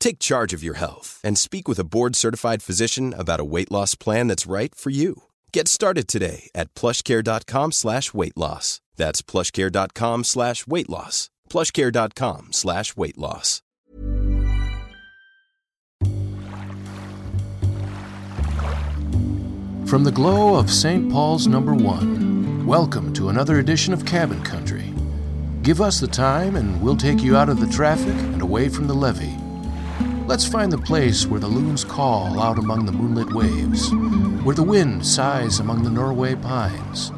Take charge of your health and speak with a board-certified physician about a weight loss plan that's right for you. Get started today at plushcare.com slash weight loss. That's plushcare.com slash weight loss. plushcare.com slash weight loss. From the glow of St. Paul's number one, welcome to another edition of Cabin Country. Give us the time and we'll take you out of the traffic and away from the levee. Let's find the place where the loons call out among the moonlit waves, where the wind sighs among the Norway pines.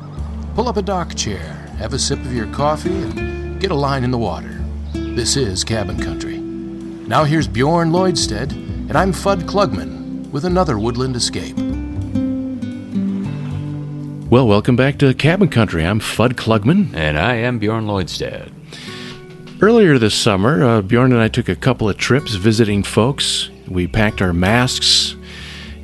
Pull up a dock chair, have a sip of your coffee, and get a line in the water. This is Cabin Country. Now here's Bjorn Lloydstead, and I'm Fudd Klugman with another woodland escape. Well, welcome back to Cabin Country. I'm Fudd Klugman. And I am Bjorn Lloydstead. Earlier this summer, uh, Bjorn and I took a couple of trips visiting folks. We packed our masks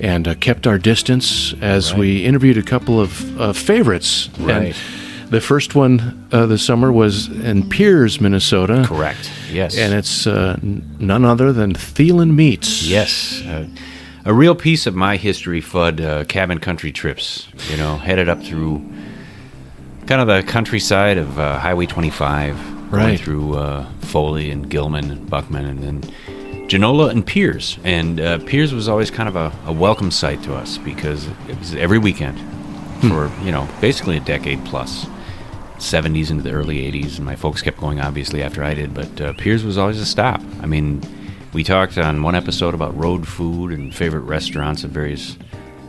and uh, kept our distance as Right. we interviewed a couple of uh, favorites. Right. And the first one uh, this summer was in Pierz, Minnesota. Correct. Yes. And it's uh, none other than Thielen Meats. yes. Uh, a real piece of my history, Fudd, uh, cabin country trips. You know, headed up through kind of the countryside of uh, Highway 25, going Right. through uh, Foley and Gilman and Buckman, and then Genola and Pierz. And uh, Pierz was always kind of a, a welcome sight to us because it was every weekend for, you know, basically a decade plus. 70s into the early 80s, and my folks kept going obviously after I did, but uh, Pierz was always a stop. I mean, we talked on one episode about road food and favorite restaurants of various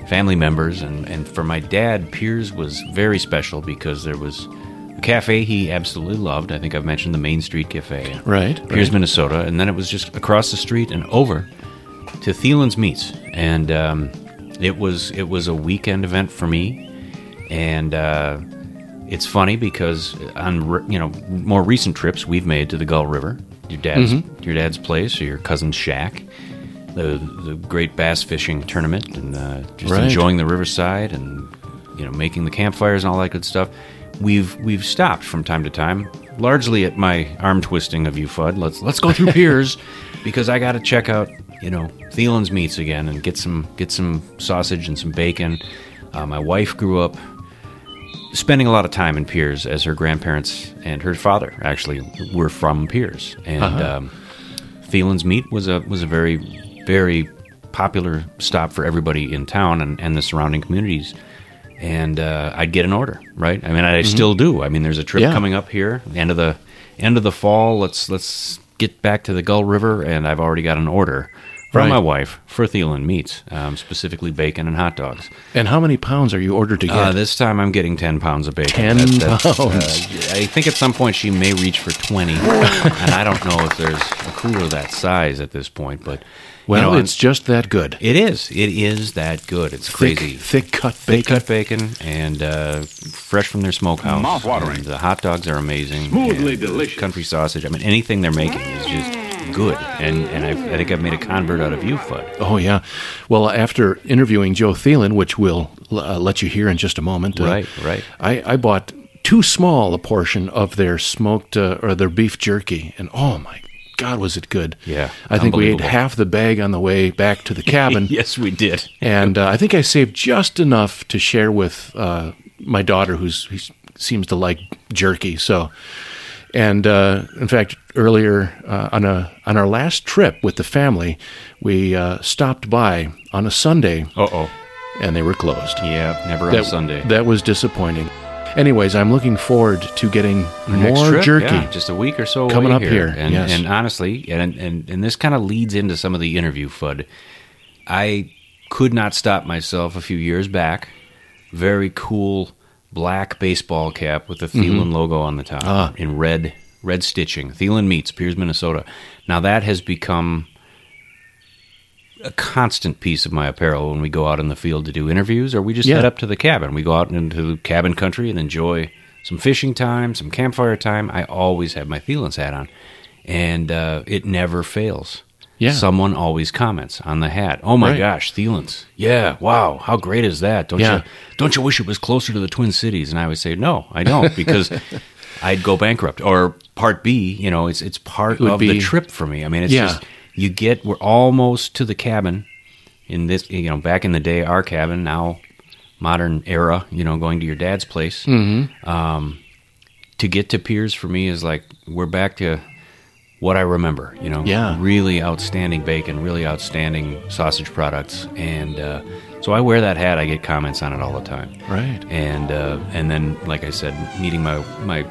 family members, and, and for my dad, Pierz was very special because there was cafe he absolutely loved. I think I've mentioned the Main Street Cafe. Right, Pierz, right. Minnesota, and then it was just across the street and over to Thielen's Meats, and um, it was it was a weekend event for me, and uh, it's funny because on you know more recent trips we've made to the Gull River, your dad's your dad's place or your cousin's shack, the the great bass fishing tournament, and uh, just Right. enjoying the riverside and you know making the campfires and all that good stuff. We've we've stopped from time to time, largely at my arm twisting of you, Fudd. Let's let's go through Pierz because I got to check out you know Thielen's meats again and get some get some sausage and some bacon. Uh, my wife grew up spending a lot of time in Pierz as her grandparents and her father actually were from Pierz, and um, Thielen's Meat was a was a very very popular stop for everybody in town and, and the surrounding communities. And uh, I'd get an order, right? I mean, I still do. I mean, there's a trip Yeah. coming up here, end of the end of the fall. Let's let's get back to the Gull River, and I've already got an order from Right. my wife for Thielen meats, um, specifically bacon and hot dogs. And how many pounds are you ordered to get? Uh, this time I'm getting 10 pounds of bacon. 10 uh, pounds. I think at some point she may reach for 20. and I don't know if there's a cooler that size at this point, but. You well, know, it's just that good. It is. It is that good. It's crazy. Thick, thick cut Thick bacon. cut bacon and uh, fresh from their smokehouse. Mouth-watering. The hot dogs are amazing. Smoothly delicious. Country sausage. I mean, anything they're making is just good. And and I've, I think I've made a convert out of you, Fudd. Oh yeah. Well, after interviewing Joe Thielen, which we'll uh, let you hear in just a moment, uh, Right, right. I, I bought too small a portion of their smoked uh, or their beef jerky, and oh my God, was it good? Yeah, I think we ate half the bag on the way back to the cabin. yes, we did. and uh, I think I saved just enough to share with uh, my daughter, who seems to like jerky. So, and uh, in fact, earlier uh, on a on our last trip with the family, we uh, stopped by on a Sunday Uh oh. and they were closed. Yeah, never on that, Sunday. That was disappointing. Anyways, I'm looking forward to getting next more trip, jerky. yeah, just a week or so Coming up here, And, yes. and honestly, and, and and this kind of leads into some of the interview fud. I could not stop myself a few years back. Very cool black baseball cap with the Thielen logo on the top Mm-hmm. Ah. in red red stitching. Thielen Meats, Pierz, Minnesota. Now that has become a constant piece of my apparel when we go out in the field to do interviews or we just Yeah. head up to the cabin. We go out into the cabin country and enjoy some fishing time, some campfire time. I always have my Thielen's hat on. And uh, it never fails. Yeah. Someone always comments on the hat. Oh my Right. gosh, Thielen's. Yeah, wow, how great is that? Don't Yeah. you don't you wish it was closer to the Twin Cities? And I would say, No, I don't, because I'd go bankrupt. Or part B, you know, it's it's part would of the trip for me. I mean it's Yeah. just you get we're almost to the cabin in this you know back in the day our cabin now modern era you know going to your dad's place mm-hmm. um, to get to Pierz for me is like we're back to what i remember you know Yeah. really outstanding bacon really outstanding sausage products and uh, so i wear that hat i get comments on it all the time Right. and uh, and then like I said, meeting my my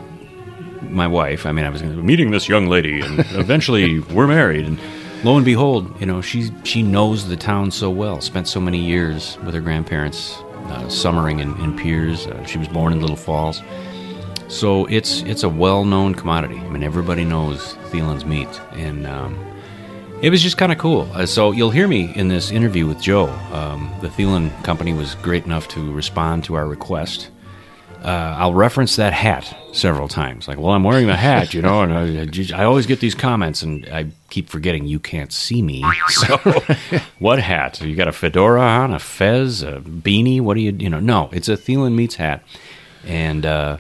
my wife. I mean, I was meeting this young lady, and eventually we're married. And lo and behold, you know, she she knows the town so well. Spent so many years with her grandparents, uh, summering in, in Pierz. Uh, she was born in Little Falls, so it's it's a well known commodity. I mean, everybody knows Thielen's meat, and um, it was just kind of cool. Uh, so you'll hear me in this interview with Joe. Um, the Thielen company was great enough to respond to our request. Uh, I'll reference that hat several times. Like, well, I'm wearing the hat, you know, and I, I always get these comments, and I keep forgetting you can't see me. So, what hat? You got a fedora on, a fez, a beanie? What do you, you know? No, it's a Thielen Meats hat, and uh,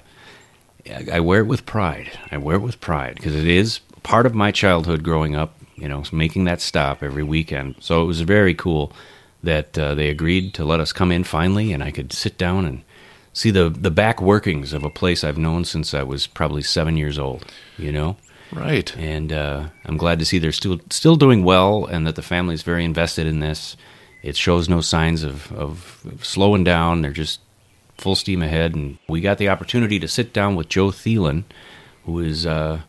I wear it with pride. I wear it with pride because it is part of my childhood growing up. You know, making that stop every weekend. So it was very cool that uh, they agreed to let us come in finally, and I could sit down and see the the back workings of a place I've known since I was probably seven years old. You know, Right. and uh, I'm glad to see they're still still doing well, and that the family is very invested in this. It shows no signs of, of, slowing down. They're just full steam ahead, and we got the opportunity to sit down with Joe Thielen, who is uh,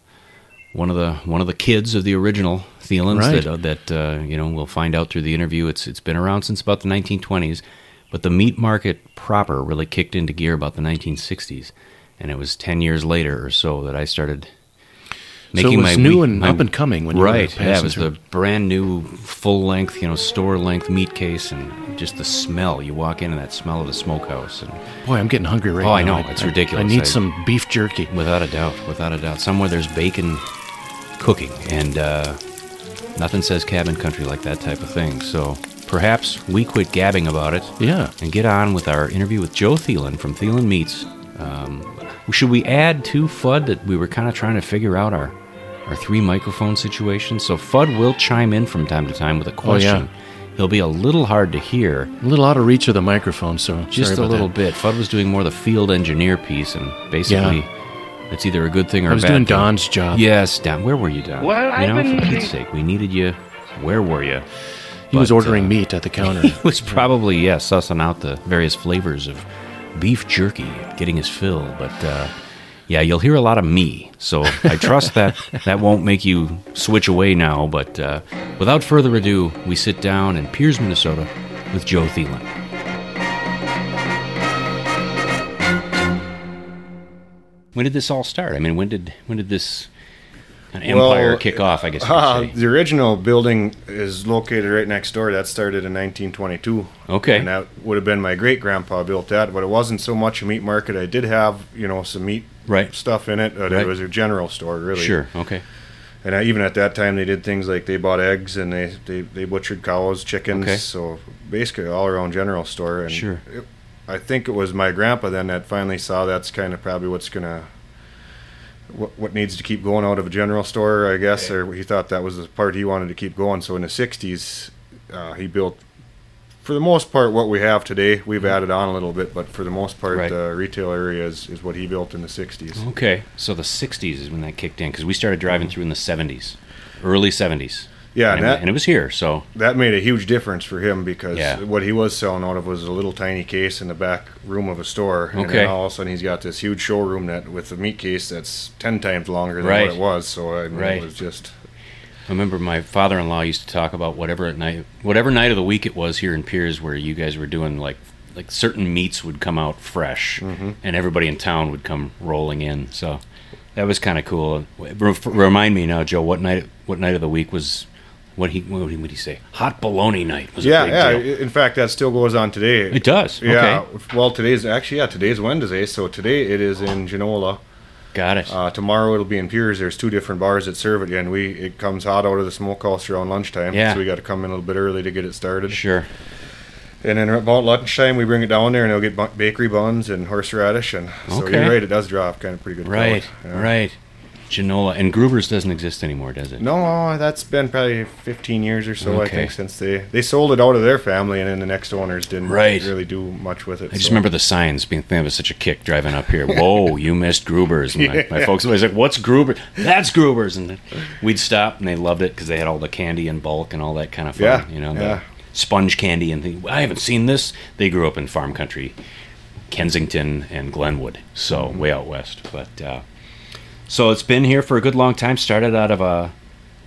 one of the one of the kids of the original Thielens. Right. That uh, that uh, you know we'll find out through the interview. It's it's been around since about the 1920s, but the meat market proper really kicked into gear about the 1960s, and it was 10 years later or so that I started making So it was my new week- and my- up and coming when you were right. Yeah, it was the brand new full length, you know, store length meat case, and just the smell. You walk in and that smell of the smokehouse, and Boy, I'm getting hungry right Oh, now. Oh, I know. It's ridiculous. I need I- some beef jerky. without a doubt, without a doubt, somewhere there's bacon cooking, and uh, nothing says cabin country like that type of thing. So perhaps we quit gabbing about it Yeah. and get on with our interview with Joe Thielen from Thielen Meats. Um, should we add to Fudd that we were kind of trying to figure out our our three microphone situation? So Fudd will chime in from time to time with a question. Oh, yeah. He'll be a little hard to hear, A little out of reach of the microphone, so just sorry a about little that. bit. Fudd was doing more the field engineer piece, and basically, it's either a good thing or I was doing thing. Don's job. Yes, Don. Where were you, Don? Well, you know, I've been- for Pete's sake, we needed you. Where were you? He was ordering uh, meat at the counter. He was probably yeah sussing out the various flavors of beef jerky, getting his fill. But uh, yeah, you'll hear a lot of me. So I trust that that won't make you switch away now. But uh, without further ado, we sit down in Pierz, Minnesota, with Joe Thielen. When did this all start? I mean, when did when did this an empire Well, kick off? I guess you Uh, say. the original building is located right next door. That started in 1922. Okay. And that would have been my great grandpa built that, but it wasn't so much a meat market. I did have, you know, some meat Right. stuff in it, but Right. it was a general store, really. Sure. Okay. And I, even at that time, they did things like they bought eggs and they, they, they butchered cows, chickens. Okay. So basically, all around general store. And Sure. it- I think it was my grandpa then that finally saw that's kind of probably what's gonna what, what needs to keep going out of a general store, I guess, or he thought that was the part he wanted to keep going. So in the '60s, uh, he built, for the most part, what we have today. We've mm-hmm. added on a little bit, but for the most part, Right. the retail area is, is what he built in the '60s. Okay, so the '60s is when that kicked in because we started driving mm-hmm. through in the '70s, early '70s. Yeah, and, and it, that- and it was here. So that made a huge difference for him because Yeah. what he was selling out of was a little tiny case in the back room of a store. And Okay. then all of a sudden he's got this huge showroom that with a meat case that's ten times longer than Right. what it was. So I mean, Right. it was just I remember my father-in-law used to talk about whatever night, whatever night of the week it was here in Pierz, where you guys were doing like like certain meats would come out fresh, Mm-hmm. and everybody in town would come rolling in. So that was kind of cool. Remind me now, Joe, what night what night of the week was what he what would he say? Hot bologna night was a yeah, yeah. deal. In fact, that still goes on today. It does. Yeah. Okay. Well, today's actually yeah today's Wednesday, so today it is in Genola. Got it. Uh, tomorrow it'll be in Pierz. There's two different bars that serve it, and we it comes hot out of the smokehouse around lunchtime. Yeah. So we got to come in a little bit early to get it started. sure. And then about lunchtime we bring it down there, and they'll get bakery buns and horseradish, and so Okay. you're right, it does drop kind of pretty good. Right. Yeah. Right. Genola and Gruber's doesn't exist anymore, does it? No, that's been probably 15 years or so, I think, since they they sold it out of their family, and then the next owners didn't Right. really do much with it. I just so- remember the signs being that was such a kick driving up here. Whoa, you missed Gruber's. And my, my folks always like, "What's Gruber? That's Gruber's." And we'd stop, and they loved it because they had all the candy in bulk and all that kind of fun. Yeah, you know, yeah. the sponge candy and things. I haven't seen this. They grew up in farm country, Kensington and Glenwood, so Mm-hmm. way out west. But uh, so it's been here for a good long time. Started out of a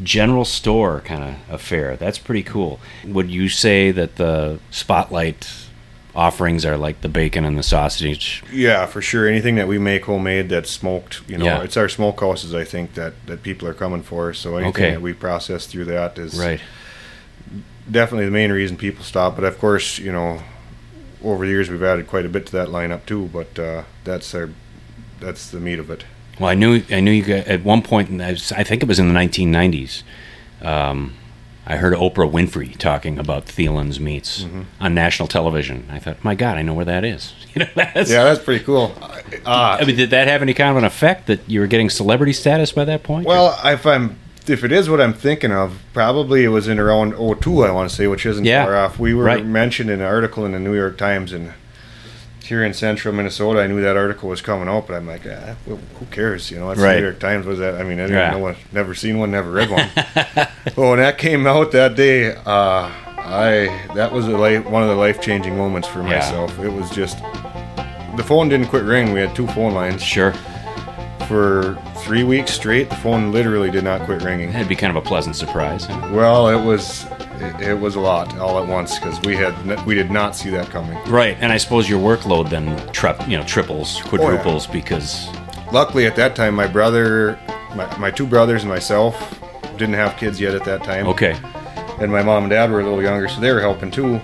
general store kind of affair. That's pretty cool. Would you say that the spotlight offerings are like the bacon and the sausage? Yeah, for sure. Anything that we make homemade that's smoked, you know, Yeah. it's our smokehouses. I think that that people are coming for. So anything Okay. that we process through that is Right. definitely the main reason people stop. But of course, you know, over the years we've added quite a bit to that lineup too. But uh, that's our that's the meat of it. Well, I knew I knew you guys, at one point. in- I was- I think it was in the 1990s. Um, I heard Oprah Winfrey talking about Thielen's meats Mm-hmm. on national television. I thought, my God, I know where that is. You know, that's, Yeah, that's pretty cool. Uh, I mean, did that have any kind of an effect that you were getting celebrity status by that point? Well, if I'm if it is what I'm thinking of, probably it was in around 02, I want to say, which isn't Yeah, far off. We were right. mentioned in an article in the New York Times, and here in central Minnesota, I knew that article was coming out, but I'm like, ah, who who cares? You know, it's Right. the New York Times. Was that? I mean, I didn't Yeah. know one, never seen one, never read one. well, when that came out that day, uh, I that was a life, one of the life changing moments for Yeah. myself. It was just the phone didn't quit ringing. We had two phone lines sure. for three weeks straight. The phone literally did not quit ringing. That'd be kind of a pleasant surprise. huh? Well, it was it, it was a lot all at once because we had we did not see that coming. Right, and I suppose your workload then you know triples, quadruples because Luckily, at that time, my brother, my, my two brothers, and myself didn't have kids yet at that time. okay, And my mom and dad were a little younger, so they were helping too.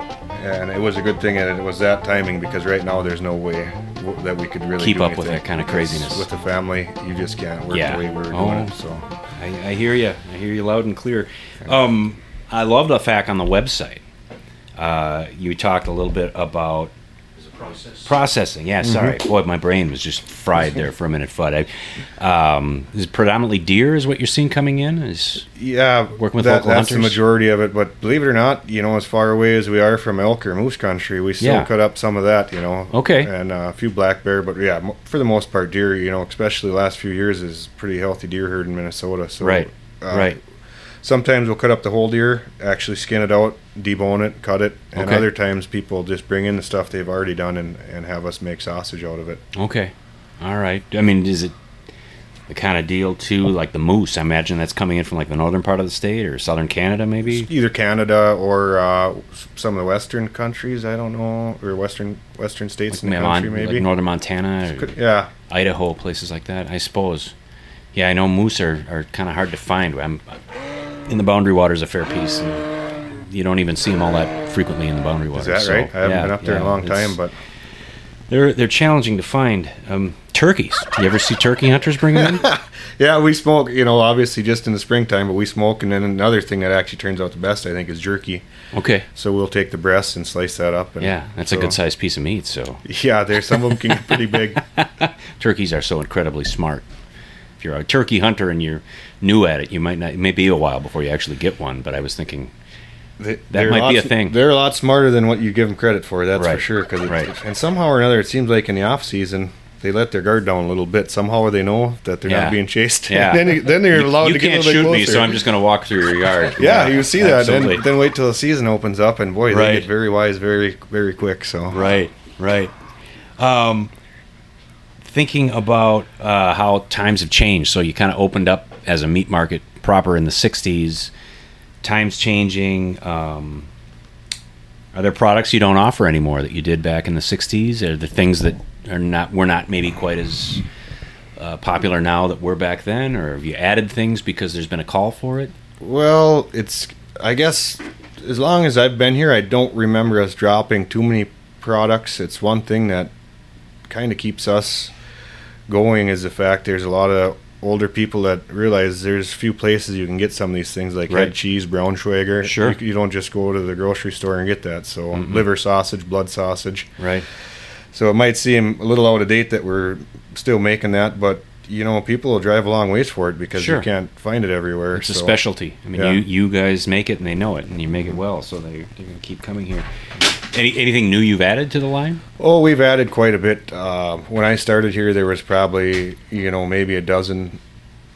And it was a good thing that it was that timing because right now there's no way w- that we could really Keep up with that kind of craziness. with the family. You just can't work Yeah. the way we were Oh. doing it. So I, I hear you. I hear you loud and clear. Um, I love the fact on the website. Uh, you talked a little bit about processing. Yeah, sorry, boy, my brain was just fried there for a minute. Fudd. Um, is it predominantly deer? Is what you're seeing coming in? Is Yeah, Working with that, local that's the majority of it. But believe it or not, you know, as far away as we are from elk or moose country, we still Yeah. cut up some of that. You know, Okay. and uh, a few black bear. But yeah, for the most part, deer. You know, especially the last few years is pretty healthy deer herd in Minnesota. So right, uh, right. Sometimes we'll cut up the whole deer, actually skin it out, debone it, cut it, and Okay. other times people just bring in the stuff they've already done and, and have us make sausage out of it. Okay, all right. I mean, is it the kind of deal too, like the moose? I imagine that's coming in from like the northern part of the state or southern Canada, maybe. Either Canada or uh, some of the western countries. I don't know, or western western states in the Like, country, maybe. like northern Montana. Or, Could- yeah, Idaho, places like that, I suppose. Yeah, I know moose are, are kind of hard to find. I'm in the boundary waters a fair piece. And you don't even see them all that frequently in the boundary waters. is that so, right? I haven't yeah, been up there in a long time, but they're they're challenging to find. Um, turkeys. Do you ever see turkey hunters bring them in? yeah, we smoke. You know, obviously just in the springtime, but we smoke. And then another thing that actually turns out the best, I think, is jerky. Okay. So we'll take the breasts and slice that up. And Yeah, that's a good sized piece of meat. So Yeah, there's some of them can get pretty big. turkeys are so incredibly smart. If you're a turkey hunter and you're new at it, you might not. It may be a while before you actually get one. But I was thinking, They, That might be a thing. They're a lot smarter than what you give them credit for. That's for sure. Cause right. And somehow or another, it seems like in the off season, they let their guard down a little bit. Somehow they know that they're Yeah. not being chased. Yeah. then, then they're allowed you to get a little bit closer. You can't shoot me, so I'm just going to walk through your yard. Yeah, you see that. Then, then wait till the season opens up, and boy, Right. they get very wise, very, very quick. So Right, right. Um, thinking about uh, how times have changed, so you kind of opened up as a meat market proper in the '60s. Times changing. Um, are there products you don't offer anymore that you did back in the '60s? Are there things that are not were not maybe quite as uh, popular now that were back then, or have you added things because there's been a call for it? Well, it's I guess as long as I've been here, I don't remember us dropping too many products. It's one thing that kind of keeps us going is the fact there's a lot of older people that realize there's few places you can get some of these things like Right. head cheese, brown Braunschweiger. Sure. You, you don't just go to the grocery store and get that. So liver sausage, blood sausage. Right. So it might seem a little out of date that we're still making that, but you know, people will drive a long ways for it because Sure. you can't find it everywhere. It's a specialty. I mean, Yeah. you you guys make it and they know it, and you make it well, so they they're going to keep coming here. Any, anything new you've added to the line? Oh, we've added quite a bit. Uh, when I started here, there was probably you know maybe a dozen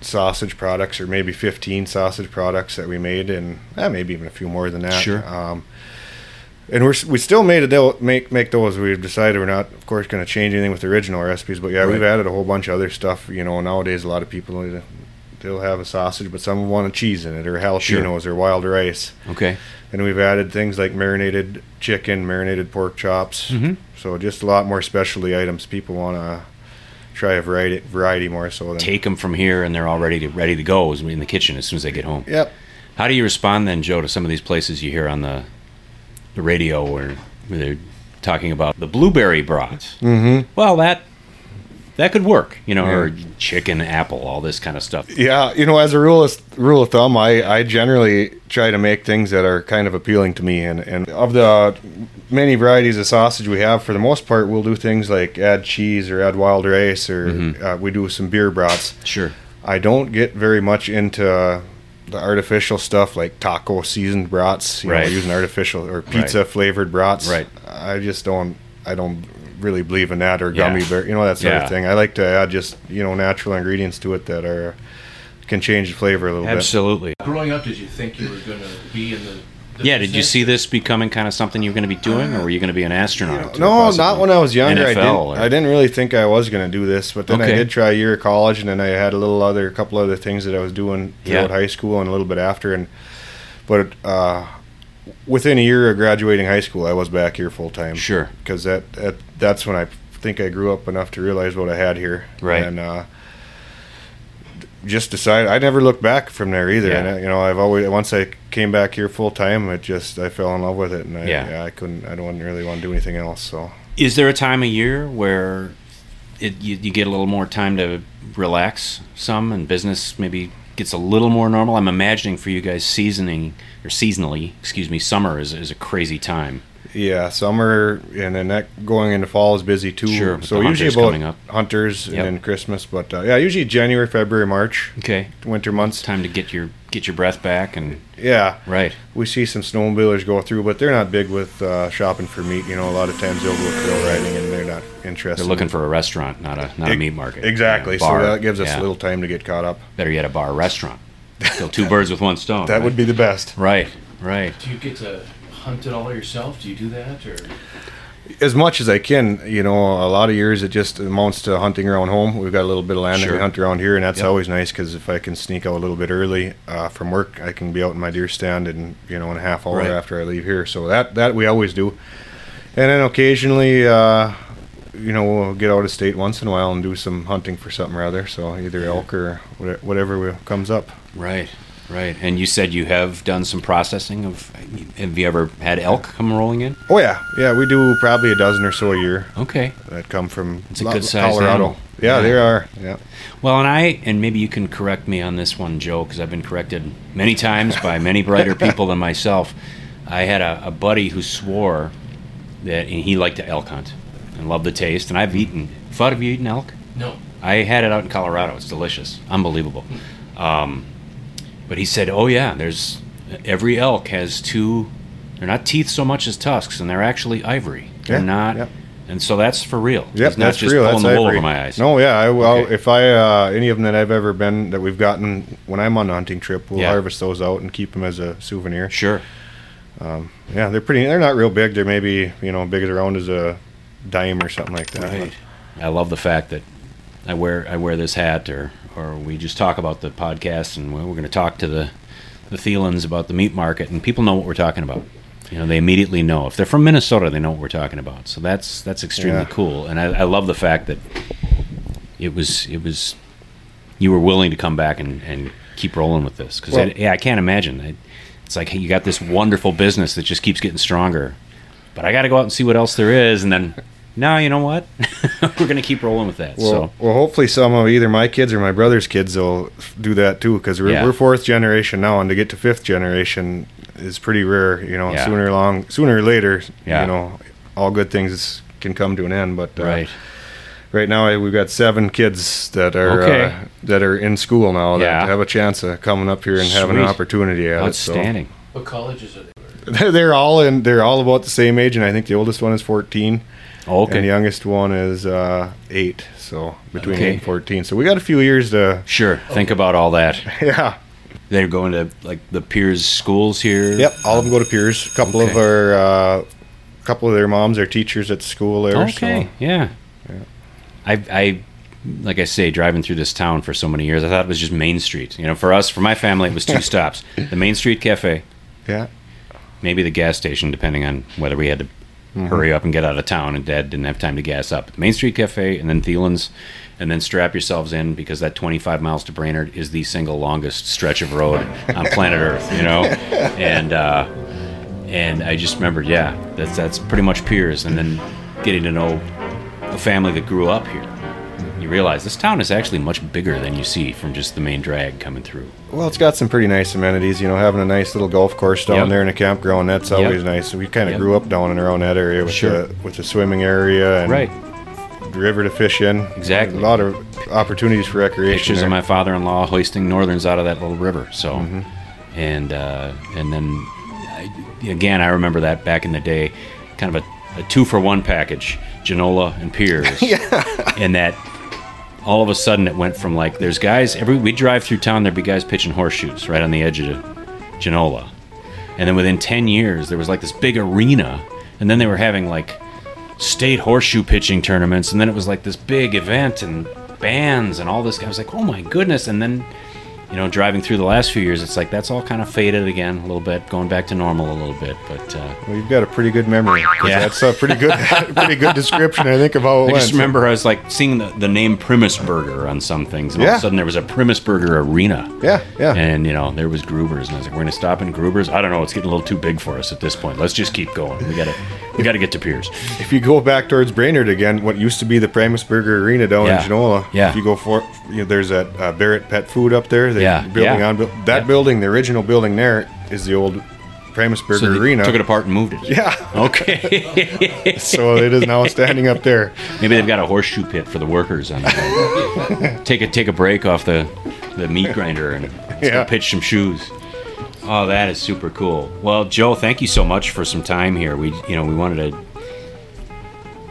sausage products or maybe 15 sausage products that we made, and eh, maybe even a few more than that. Sure. Um, and we're we still made it make make those. We've decided we're not, of course, going to change anything with the original recipes, but yeah, we've added a whole bunch of other stuff. You know, nowadays a lot of people they'll have a sausage, but some want a cheese in it or jalapenos or wild rice. Okay. And we've added things like marinated chicken, marinated pork chops. Mhm. So just a lot more specialty items. People want to try a variety, variety more so than. Take them from here, and they're all ready to ready to go in the kitchen as soon as they get home. Yep. How do you respond then, Joe, to some of these places you hear on the the radio where where they're talking about the blueberry broth? Mm-hmm. Well, that that could work, you know, or chicken, apple, all this kind of stuff. Yeah, you know, as a rule of rule of thumb, I, I generally try to make things that are kind of appealing to me, and, and of the many varieties of sausage we have, for the most part, we'll do things like add cheese or add wild rice, or Mhm. uh, we do some beer brats. Sure. I don't get very much into the artificial stuff like taco seasoned brats, you Right. know, using artificial or pizza flavored brats. Right. I just don't. I don't really believe in that or Yeah. gummy bear, you know, that sort Yeah. of thing. I like to add just you know natural ingredients to it that are can change the flavor a little bit. Absolutely. Growing up, did you think you were going to be in the? the Yeah, did you see this becoming kind of something you were going to be doing, or were you going to be an astronaut? or No, not when I was younger. I didn't. or- I didn't really think I was going to do this, but then Okay. I did try a year of college, and then I had a little other, couple other things that I was doing throughout Yeah. high school and a little bit after. And but uh, within a year of graduating high school, I was back here full time. Sure. because that, that that's when I think I grew up enough to realize what I had here. Right. and uh, just decided I never looked back from there either. Yeah. And uh, you know, I've always once I came back here full time, it just I fell in love with it, and I, Yeah. yeah. I couldn't. I don't really want to do anything else. So. Is there a time of year where it, you, you get a little more time to relax some, and business maybe gets a little more normal? I'm imagining for you guys seasoning or seasonally, excuse me, summer is, is a crazy time. Yeah, summer and then that going into fall is busy too. Sure, so usually hunters about hunters Yep. and then Christmas, but uh, yeah, usually January, February, March, Okay, winter months. time to get your get your breath back, and Yeah, right, we see some snowmobilers go through, but they're not big with uh, shopping for meat. You know, a lot of times they'll go trail riding and they're not interested. they're looking for a restaurant, not a not a meat market. Exactly. Yeah, bar, so that gives us yeah. a little time to get caught up. better yet a bar restaurant. Kill two birds with one stone. That right? would be the best. right, right. Do you get to hunt it all yourself? Do you do that, or As much as I can, you know, a lot of years it just amounts to hunting around home. We've got a little bit of land that we hunt around here, and that's Yep. always nice because if I can sneak out a little bit early uh, from work, I can be out in my deer stand in you know in a half hour Right. after I leave here. So that that we always do, and then occasionally, uh, you know, we'll get out of state once in a while and do some hunting for something or other. So either elk or whatever comes up. Right, right. And you said you have done some processing of. Have you ever had elk come rolling in? Oh yeah, yeah, we do probably a dozen or so a year Okay. that come from It's a Lo- good-sized Colorado. animal. Yeah, Yeah. they are. Yeah. Well, and I, and maybe you can correct me on this one, Joe, because I've been corrected many times by many brighter people than myself. I had a, a buddy who swore that he liked to elk hunt and loved the taste, and I've eaten. Fudd, have you eaten elk? no? I had it out in Colorado. It's delicious, unbelievable. Um, but he said, "Oh yeah, there's every elk has two. They're not teeth so much as tusks, and they're actually ivory. They're Yeah, not. yep. And so that's for real. Yep, that's just real. pulling That's the wool ivory. over my eyes. No, yeah, I well, Okay. if I uh, any of them that I've ever been that we've gotten when I'm on a hunting trip, we'll Yeah. harvest those out and keep them as a souvenir. Sure. Yeah, they're pretty. They're not real big. They're maybe you know big as around as a dime or something like that. Right. I love the fact that I wear I wear this hat, or or we just talk about the podcast, and we're going to talk to the the Thielens about the meat market, and people know what we're talking about. You know, they immediately know if they're from Minnesota, they know what we're talking about. So that's that's extremely Yeah. cool, and I, I love the fact that it was it was you were willing to come back and, and keep rolling with this because Well- yeah, I can't imagine. I, it's like hey, you got this wonderful business that just keeps getting stronger, but I got to go out and see what else there is, and then no, you know what? We're gonna keep rolling with that. Well, so well, hopefully some of either my kids or my brother's kids will do that too, because we're, Yeah. we're fourth generation now, and to get to fifth generation is pretty rare. You know, Yeah. sooner or long, sooner or later, Yeah. you know, all good things can come to an end. But uh, right, right now I- we've got seven kids that are Okay. uh, that are in school now that Yeah. have a chance of coming up here and having an opportunity at outstanding. What colleges are they? they're all in. They're all about the same age, and I think the oldest one is fourteen. Oh, And the okay, youngest one is uh, eight, so between Okay. eight and fourteen. So we got a few years to, sure. Think about all that. yeah. They're going to like the Pierz schools here. Yep, all of them go to Pierz. A couple of our, uh, couple of their moms are teachers at school there. Okay. Yeah. I, I, like I say, driving through this town for so many years, I thought it was just Main Street. You know, for us, for my family, it was two stops: the Main Street Cafe, yeah, maybe the gas station, depending on whether we had to Mm-hmm. hurry up and get out of town, and Dad didn't have time to gas up. Main Street Cafe, and then Thielen's, and then strap yourselves in because that 25 miles to Brainerd is the single longest stretch of road on planet Earth. You know, and uh, and I just remembered, yeah, that's that's pretty much Pierz, and then getting to know a family that grew up here. Realize this town is actually much bigger than you see from just the main drag coming through. well, it's got some pretty nice amenities. You know, having a nice little golf course down Yep. there and a campground. That's Yep. always nice. We kind of Yep. grew up down and around that area with Sure. the with the swimming area and Right. river to fish in. Exactly. a lot of opportunities for recreation. pictures there. of my father-in-law hoisting northerns out of that little river. So, Mm-hmm. and uh, and then I, again, I remember that back in the day, kind of a, a two for one package, Genola and Pierz, and that all of a sudden it went from like there's guys every we drive through town there'd be guys pitching horseshoes right on the edge of Genola, and then within ten years there was like this big arena, and then they were having like state horseshoe pitching tournaments, and then it was like this big event and bands and all this. I was like, oh my goodness! And then, you know, driving through the last few years, it's like that's all kind of faded again a little bit, going back to normal a little bit. But uh, Well, you've got a pretty good memory. Yeah. that's a pretty good, pretty good description. I think of how it I went. just remember I was like seeing the, the name Primus Burger on some things, and all of a sudden there was a Primus Burger arena. Yeah, yeah. And you know there was Gruber's, and I was like, "We're gonna stop in Gruber's." I don't know, it's getting a little too big for us at this point. Let's just keep going. We gotta, we gotta get to Pierz. If you go back towards Brainerd again, what used to be the Primus Burger Arena down Yeah. in Genola, Yeah. if you go for, you know, there's that uh, Barrett Pet Food up there. The Yeah, building yeah. on that building, the original building there is the old Primus Burger So Arena. took it apart and moved it. yeah, Okay. so it is now standing up there. Maybe they've got a horseshoe pit for the workers on it. take a take a break off the the meat grinder and Yeah. pitch some shoes. Oh, that is super cool. Well, Joe, thank you so much for some time here. We you know we wanted to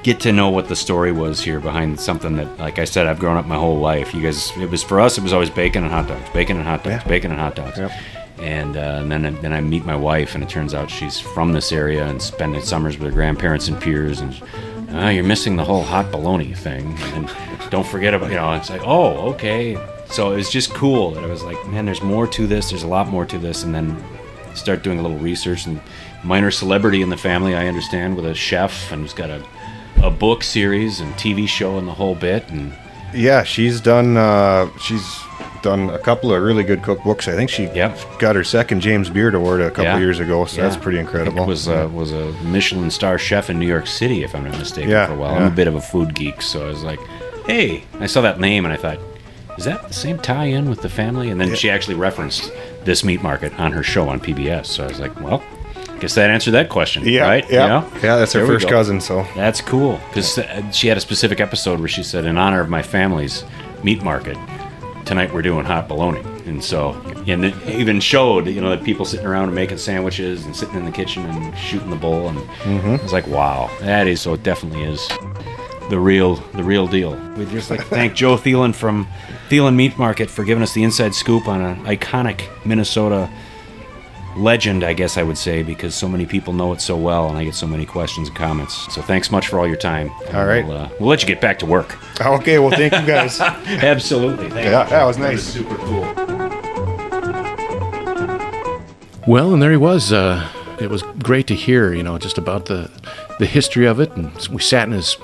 get to know what the story was here behind something that, like I said, I've grown up my whole life. You guys, it was for us. It was always bacon and hot dogs, bacon and hot dogs, Yeah. bacon and hot dogs. Yep. And, uh, and then then I meet my wife, and it turns out she's from this area and spending summers with her grandparents and Pierz. And oh, you're missing the whole hot bologna thing. And don't forget about you know. It's like oh okay. So it was just cool that I was like, man, there's more to this. There's a lot more to this. And then start doing a little research and minor celebrity in the family. I understand with a chef and he's got a a book series and TV show and the whole bit. And Yeah, she's done. Uh, she's done a couple of really good cookbooks. I think she Yep. got her second James Beard Award a couple Yeah. years ago, so that's pretty incredible. Was uh, was a Michelin star chef in New York City, if I'm not mistaken, Yeah, for a while. I'm a bit of a food geek, so I was like, "Hey!" I saw that name and I thought, "Is that the same tie-in with the family?" And then she actually referenced this meat market on her show on PBS. So I was like, "Well, guess that answered that question, yeah, right?" yeah, You know? yeah. That's her There we first cousin, so That's cool because uh, she had a specific episode where she said, "In honor of my family's meat market, tonight we're doing hot bologna." And so, and it even showed, you know, that people sitting around and making sandwiches and sitting in the kitchen and shooting the bull, and mm-hmm. it was like, wow, that is so. It definitely is the real, the real deal. We'd just like to thank Joe Thielen from Thielen Meat Market for giving us the inside scoop on an iconic Minnesota legend, I guess I would say, because so many people know it so well, and I get so many questions and comments. So thanks much for all your time. All right. we'll, uh, we'll let you get back to work. Okay, well, thank you guys. Absolutely. Thank Yeah, you. that was nice. super cool. Well, and there he was. Uh, it was great to hear, you know, just about the the history of it. And we sat in his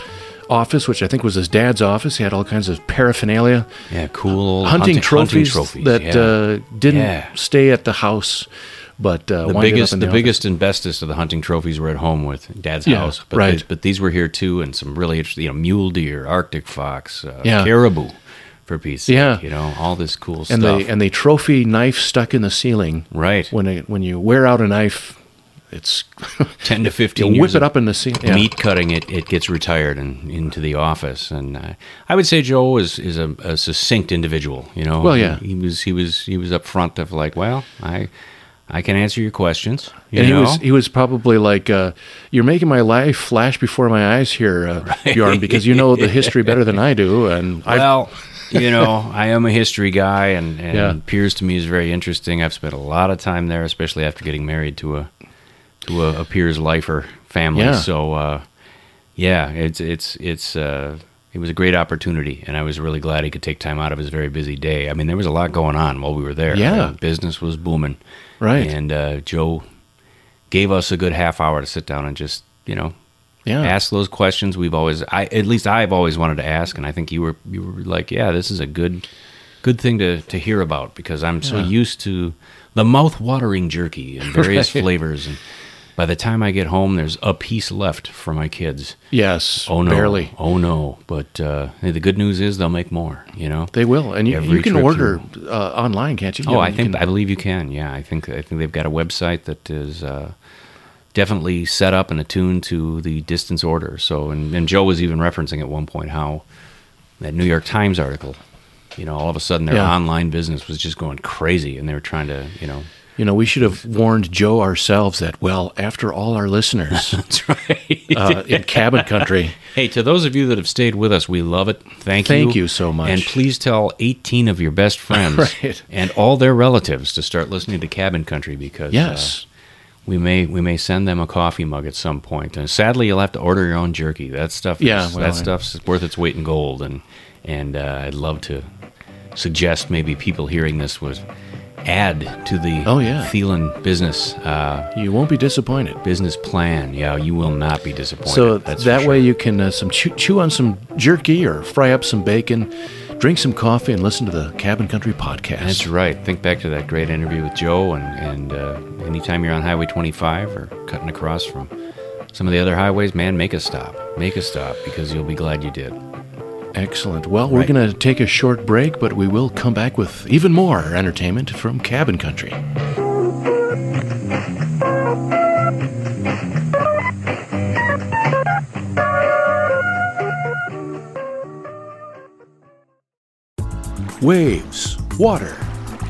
office, which I think was his dad's office. He had all kinds of paraphernalia, Yeah, cool old hunting, trophies, trophies, that yeah. uh, didn't Yeah. stay at the house, but uh, the biggest, the, the, biggest and bestest of the hunting trophies were at home with Dad's Yeah, house. But right. these- but these were here too, and some really interesting, you know, mule deer, Arctic fox, uh, Yeah. caribou, for sake, Yeah. you know, all this cool and stuff. the and the trophy knife stuck in the ceiling. right, When it, when you wear out a knife, it's ten to fifteen. you whip it up in the ceiling. Yeah. meat cutting. It it gets retired and into the office, and uh, I would say Joe is is a, a succinct individual. You know, Well, yeah. he, he was he was he was up front of like, well, I. I can answer your questions. You and he was he was probably like, uh, "You're making my life flash before my eyes here, uh, Bjorn, because you know the history better than I do." And I, Well, you know, I am a history guy, and, and Yeah. Pierz to me is very interesting. I've spent a lot of time there, especially after getting married to a to a, a Pierz lifer family. Yeah. So, uh, yeah, it's it's it's uh, it was a great opportunity, and I was really glad he could take time out of his very busy day. I mean, there was a lot going on while we were there. Yeah. Uh, business was booming, Right. And uh, Joe gave us a good half hour to sit down and just you know yeah, ask those questions we've always I at least I've always wanted to ask and I think you were you were like yeah this is a good good thing to to hear about because I'm so used to the mouth-watering jerky and various Right. flavors and by the time I get home there's a piece left for my kids yes, oh no barely. oh no but uh, hey, the good news is they'll make more you know They will, and you, you can order uh, online, can't you? Oh, know, I think can- I believe you can. Yeah, I think I think they've got a website that is uh, definitely set up and attuned to the distance order. So, and, and Joe was even referencing at one point how that New York Times article, you know, all of a sudden their Yeah. online business was just going crazy, and they were trying to, you know, you know, we should have warned Joe ourselves that. Well, after all our listeners that's right. uh, in cabin country, Hey, to those of you that have stayed with us, we love it. Thank you. Thank you so much. And please tell 18 of your best friends Right. and all their relatives to start listening to Cabin Country because yes, uh, we may we may send them a coffee mug at some point. And sadly, you'll have to order your own jerky. That stuff, Yeah, well, that I- stuff's worth its weight in gold. And and uh, I'd love to suggest maybe people hearing this would add to the Oh, yeah. Thielen business uh, you won't be disappointed. business plan. Yeah, you will not be disappointed. So That's that for way sure. you can uh, some chew, chew on some jerky or fry up some bacon, drink some coffee, and listen to the Cabin Country podcast. That's right. Think back to that great interview with Joe, and and uh, anytime you're on Highway 25 or cutting across from some of the other highways, man, make a stop. Make a stop because you'll be glad you did. Excellent. Well, we're Right. going to take a short break, but we will come back with even more entertainment from Cabin Country. Waves, water,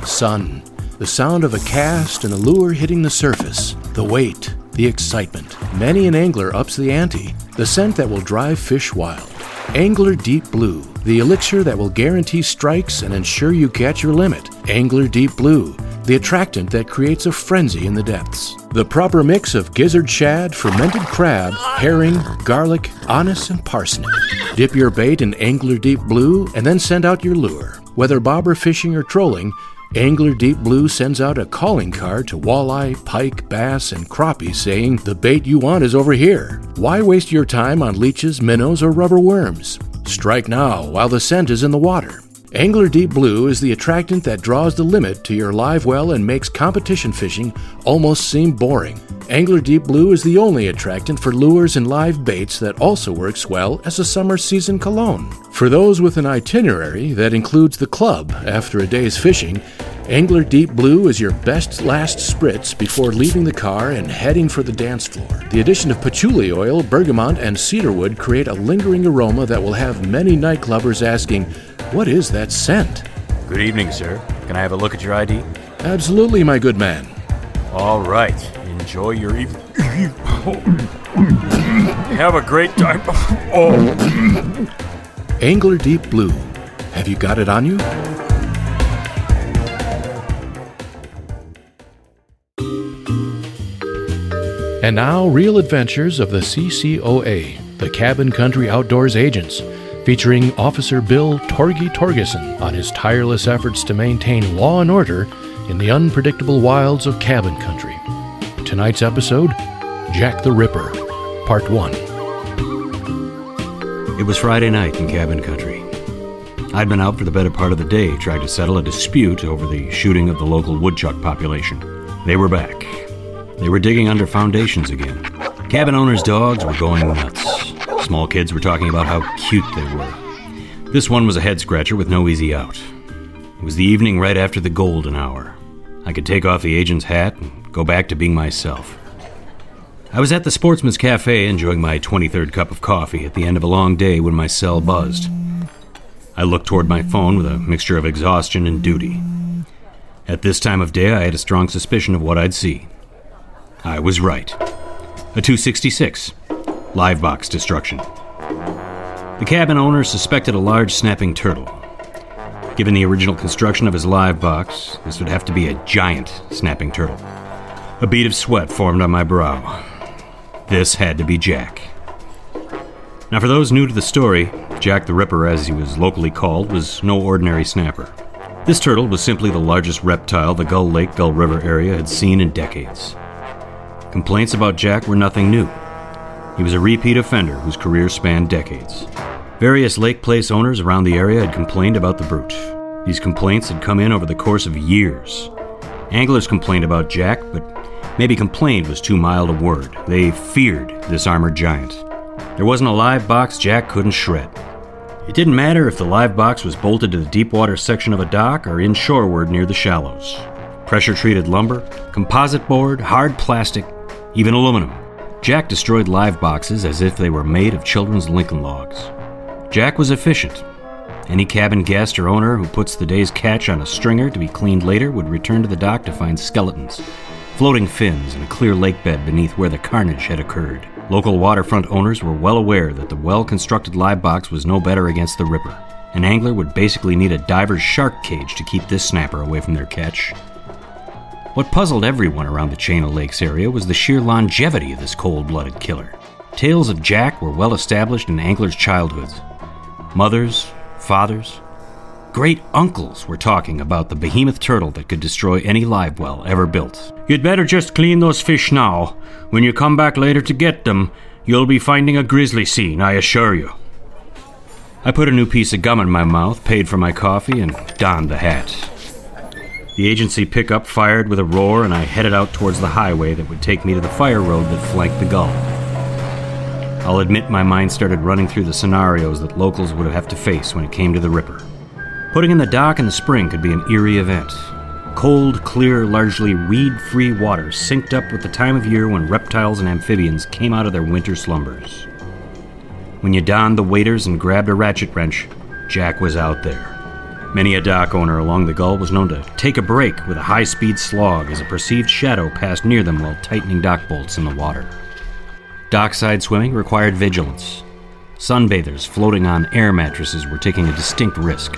sun, the sound of a cast and a lure hitting the surface, the weight, the excitement. Many an angler ups the ante, the scent that will drive fish wild. Angler Deep Blue, the elixir that will guarantee strikes and ensure you catch your limit. Angler Deep Blue, the attractant that creates a frenzy in the depths. The proper mix of gizzard shad, fermented crab, herring, garlic, anise, and parsnip. Dip your bait in Angler Deep Blue and then send out your lure. Whether bobber fishing or trolling, Angler Deep Blue sends out a calling card to walleye, pike, bass, and crappie saying, The bait you want is over here. Why waste your time on leeches, minnows, or rubber worms? Strike now while the scent is in the water. Angler Deep Blue is the attractant that draws the limit to your live well and makes competition fishing almost seem boring. Angler Deep Blue is the only attractant for lures and live baits that also works well as a summer season cologne. For those with an itinerary that includes the club after a day's fishing, Angler Deep Blue is your best last spritz before leaving the car and heading for the dance floor. The addition of patchouli oil, bergamot, and cedarwood create a lingering aroma that will have many nightclubbers asking, What is that scent? Good evening, sir. Can I have a look at your ID? Absolutely, my good man. All right. Enjoy your evening. have a great time. Oh. Angler Deep Blue. Have you got it on you? And now, Real Adventures of the CCOA, the Cabin Country Outdoors Agents, featuring Officer Bill Torgy Torgeson on his tireless efforts to maintain law and order in the unpredictable wilds of cabin country. Tonight's episode Jack the Ripper, Part 1. It was Friday night in cabin country. I'd been out for the better part of the day trying to settle a dispute over the shooting of the local woodchuck population. They were back. They were digging under foundations again. Cabin owners' dogs were going nuts. Small kids were talking about how cute they were. This one was a head scratcher with no easy out. It was the evening right after the golden hour. I could take off the agent's hat and go back to being myself. I was at the Sportsman's Cafe enjoying my 23rd cup of coffee at the end of a long day when my cell buzzed. I looked toward my phone with a mixture of exhaustion and duty. At this time of day, I had a strong suspicion of what I'd see. I was right. A 266. Live box destruction. The cabin owner suspected a large snapping turtle. Given the original construction of his live box, this would have to be a giant snapping turtle. A bead of sweat formed on my brow. This had to be Jack. Now, for those new to the story, Jack the Ripper, as he was locally called, was no ordinary snapper. This turtle was simply the largest reptile the Gull Lake, Gull River area had seen in decades. Complaints about Jack were nothing new. He was a repeat offender whose career spanned decades. Various lake place owners around the area had complained about the brute. These complaints had come in over the course of years. Anglers complained about Jack, but maybe complained was too mild a word. They feared this armored giant. There wasn't a live box Jack couldn't shred. It didn't matter if the live box was bolted to the deep water section of a dock or inshoreward near the shallows. Pressure treated lumber, composite board, hard plastic, even aluminum. Jack destroyed live boxes as if they were made of children's Lincoln logs. Jack was efficient. Any cabin guest or owner who puts the day's catch on a stringer to be cleaned later would return to the dock to find skeletons, floating fins, and a clear lake bed beneath where the carnage had occurred. Local waterfront owners were well aware that the well constructed live box was no better against the Ripper. An angler would basically need a diver's shark cage to keep this snapper away from their catch. What puzzled everyone around the Chain of Lakes area was the sheer longevity of this cold blooded killer. Tales of Jack were well established in anglers' childhoods. Mothers, fathers, great uncles were talking about the behemoth turtle that could destroy any live well ever built. You'd better just clean those fish now. When you come back later to get them, you'll be finding a grisly scene, I assure you. I put a new piece of gum in my mouth, paid for my coffee, and donned the hat. The agency pickup fired with a roar, and I headed out towards the highway that would take me to the fire road that flanked the Gull. I'll admit my mind started running through the scenarios that locals would have to face when it came to the Ripper. Putting in the dock in the spring could be an eerie event. Cold, clear, largely weed free water synced up with the time of year when reptiles and amphibians came out of their winter slumbers. When you donned the waders and grabbed a ratchet wrench, Jack was out there. Many a dock owner along the Gull was known to take a break with a high speed slog as a perceived shadow passed near them while tightening dock bolts in the water. Dockside swimming required vigilance. Sunbathers floating on air mattresses were taking a distinct risk.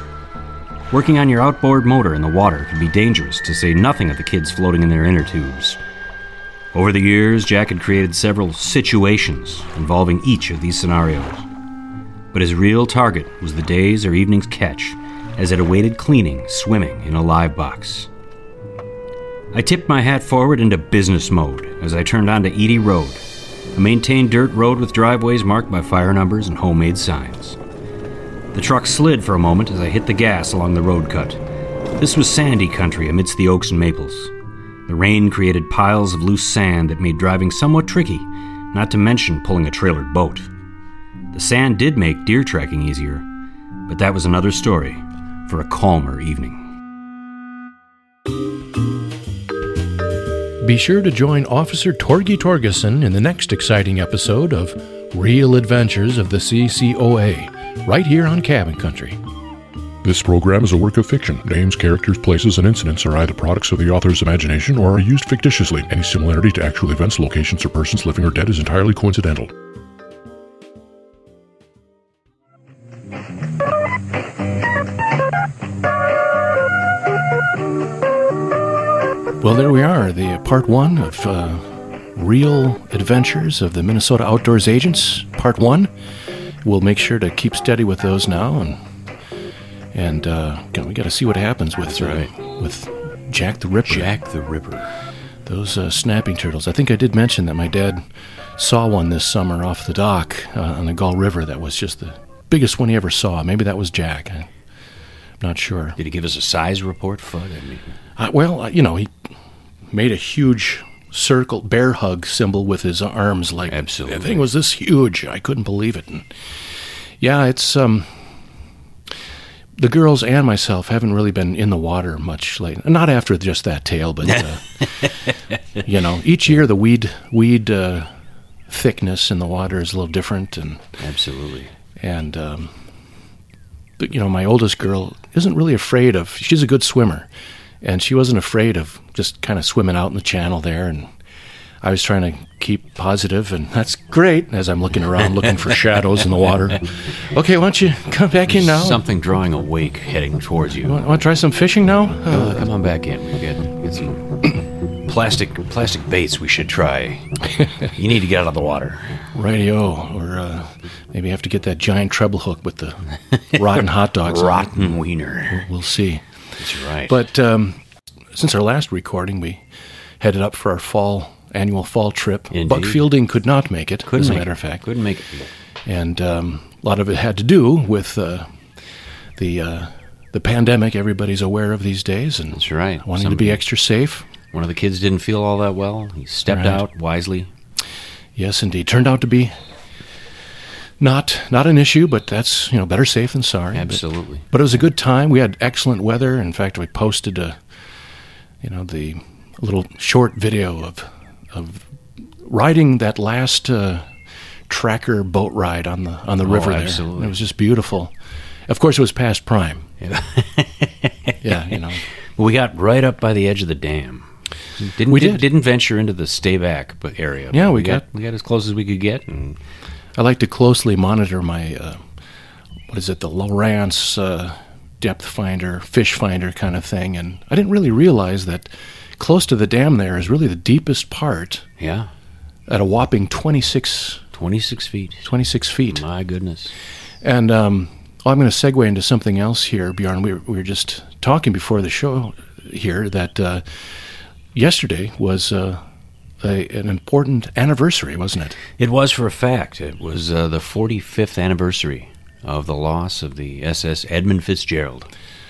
Working on your outboard motor in the water could be dangerous, to say nothing of the kids floating in their inner tubes. Over the years, Jack had created several situations involving each of these scenarios. But his real target was the day's or evening's catch as it awaited cleaning, swimming in a live box. I tipped my hat forward into business mode as I turned onto Edie Road, a maintained dirt road with driveways marked by fire numbers and homemade signs. The truck slid for a moment as I hit the gas along the road cut. This was sandy country amidst the oaks and maples. The rain created piles of loose sand that made driving somewhat tricky, not to mention pulling a trailered boat. The sand did make deer tracking easier, but that was another story for a calmer evening. Be sure to join Officer Torgy Torgeson in the next exciting episode of Real Adventures of the CCOA, right here on Cabin Country. This program is a work of fiction. Names, characters, places, and incidents are either products of the author's imagination or are used fictitiously. Any similarity to actual events, locations, or persons living or dead is entirely coincidental. Well, there we are, the part one of uh, Real Adventures of the Minnesota Outdoors Agents, part one. We'll make sure to keep steady with those now, and and uh, we got to see what happens with uh, with Jack the Ripper. Jack the Ripper. Those uh, snapping turtles. I think I did mention that my dad saw one this summer off the dock uh, on the Gull River. That was just the biggest one he ever saw. Maybe that was Jack. I'm not sure. Did he give us a size report? I mean, Uh, well, uh, you know, he made a huge circle bear hug symbol with his arms like Absolutely. the thing was this huge i couldn't believe it and yeah it's um the girls and myself haven't really been in the water much lately not after just that tale but uh, you know each year the weed weed uh, thickness in the water is a little different and absolutely. and um, but, you know my oldest girl isn't really afraid of she's a good swimmer and she wasn't afraid of just kind of swimming out in the channel there and i was trying to keep positive and that's great as i'm looking around looking for shadows in the water okay why don't you come back in now Something drawing a wake heading towards you. want, want to try some fishing now Uh, come on back in. We got, get some plastic plastic baits we should try. you need to get out of the water. radio or uh, maybe have to get that giant treble hook with the rotten hot dogs. Rotten wiener. we'll see That's right. But um, since our last recording, we headed up for our fall annual fall trip. Indeed. Buck Fielding could not make it, couldn't as a matter it. of fact, couldn't make it. and um, a lot of it had to do with uh, the uh, the pandemic. Everybody's aware of these days, and That's right. wanting to be extra safe. One of the kids didn't feel all that well. He stepped Right. out wisely. Yes, indeed, turned out to be not not an issue, but that's you know better safe than sorry. But- Absolutely. But it was a good time. We had excellent weather. In fact, we posted a, you know, the a little short video of of riding that last uh, tracker boat ride on the on the river there. Oh, absolutely. And it was just beautiful. Of course, it was past prime. Yeah. Yeah, you know. But we got right up by the edge of the dam. Didn't We did. Didn't venture into the stay back area. Yeah, but we got, got- we got as close as we could get, and I like to closely monitor my uh, what is it, the Lowrance uh, depth finder, fish finder kind of thing, and I didn't really realize that close to the dam there is really the deepest part yeah, at a whopping 26, twenty six feet. 26 feet. My goodness. And um, well, I'm going to segue into something else here, Bjorn. We were, we were just talking before the show here that uh, yesterday was uh, a, an important anniversary, wasn't it? It was for a fact. It was uh, the 45th anniversary of the loss of the SS Edmund Fitzgerald.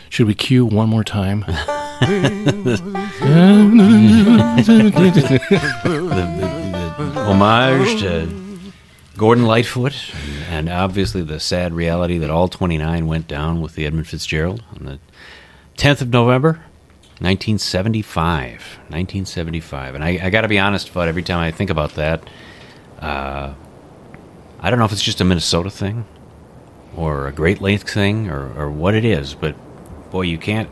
Should we cue one more time? the, the, the homage to Gordon Lightfoot, and, and obviously the sad reality that all 29 went down with the Edmund Fitzgerald on the 10th of November, 1975. 1975. And I, I got to be honest, Fudd, every time I think about that, uh, I don't know if it's just a Minnesota thing or a Great Lakes thing or, or what it is, but boy, you can't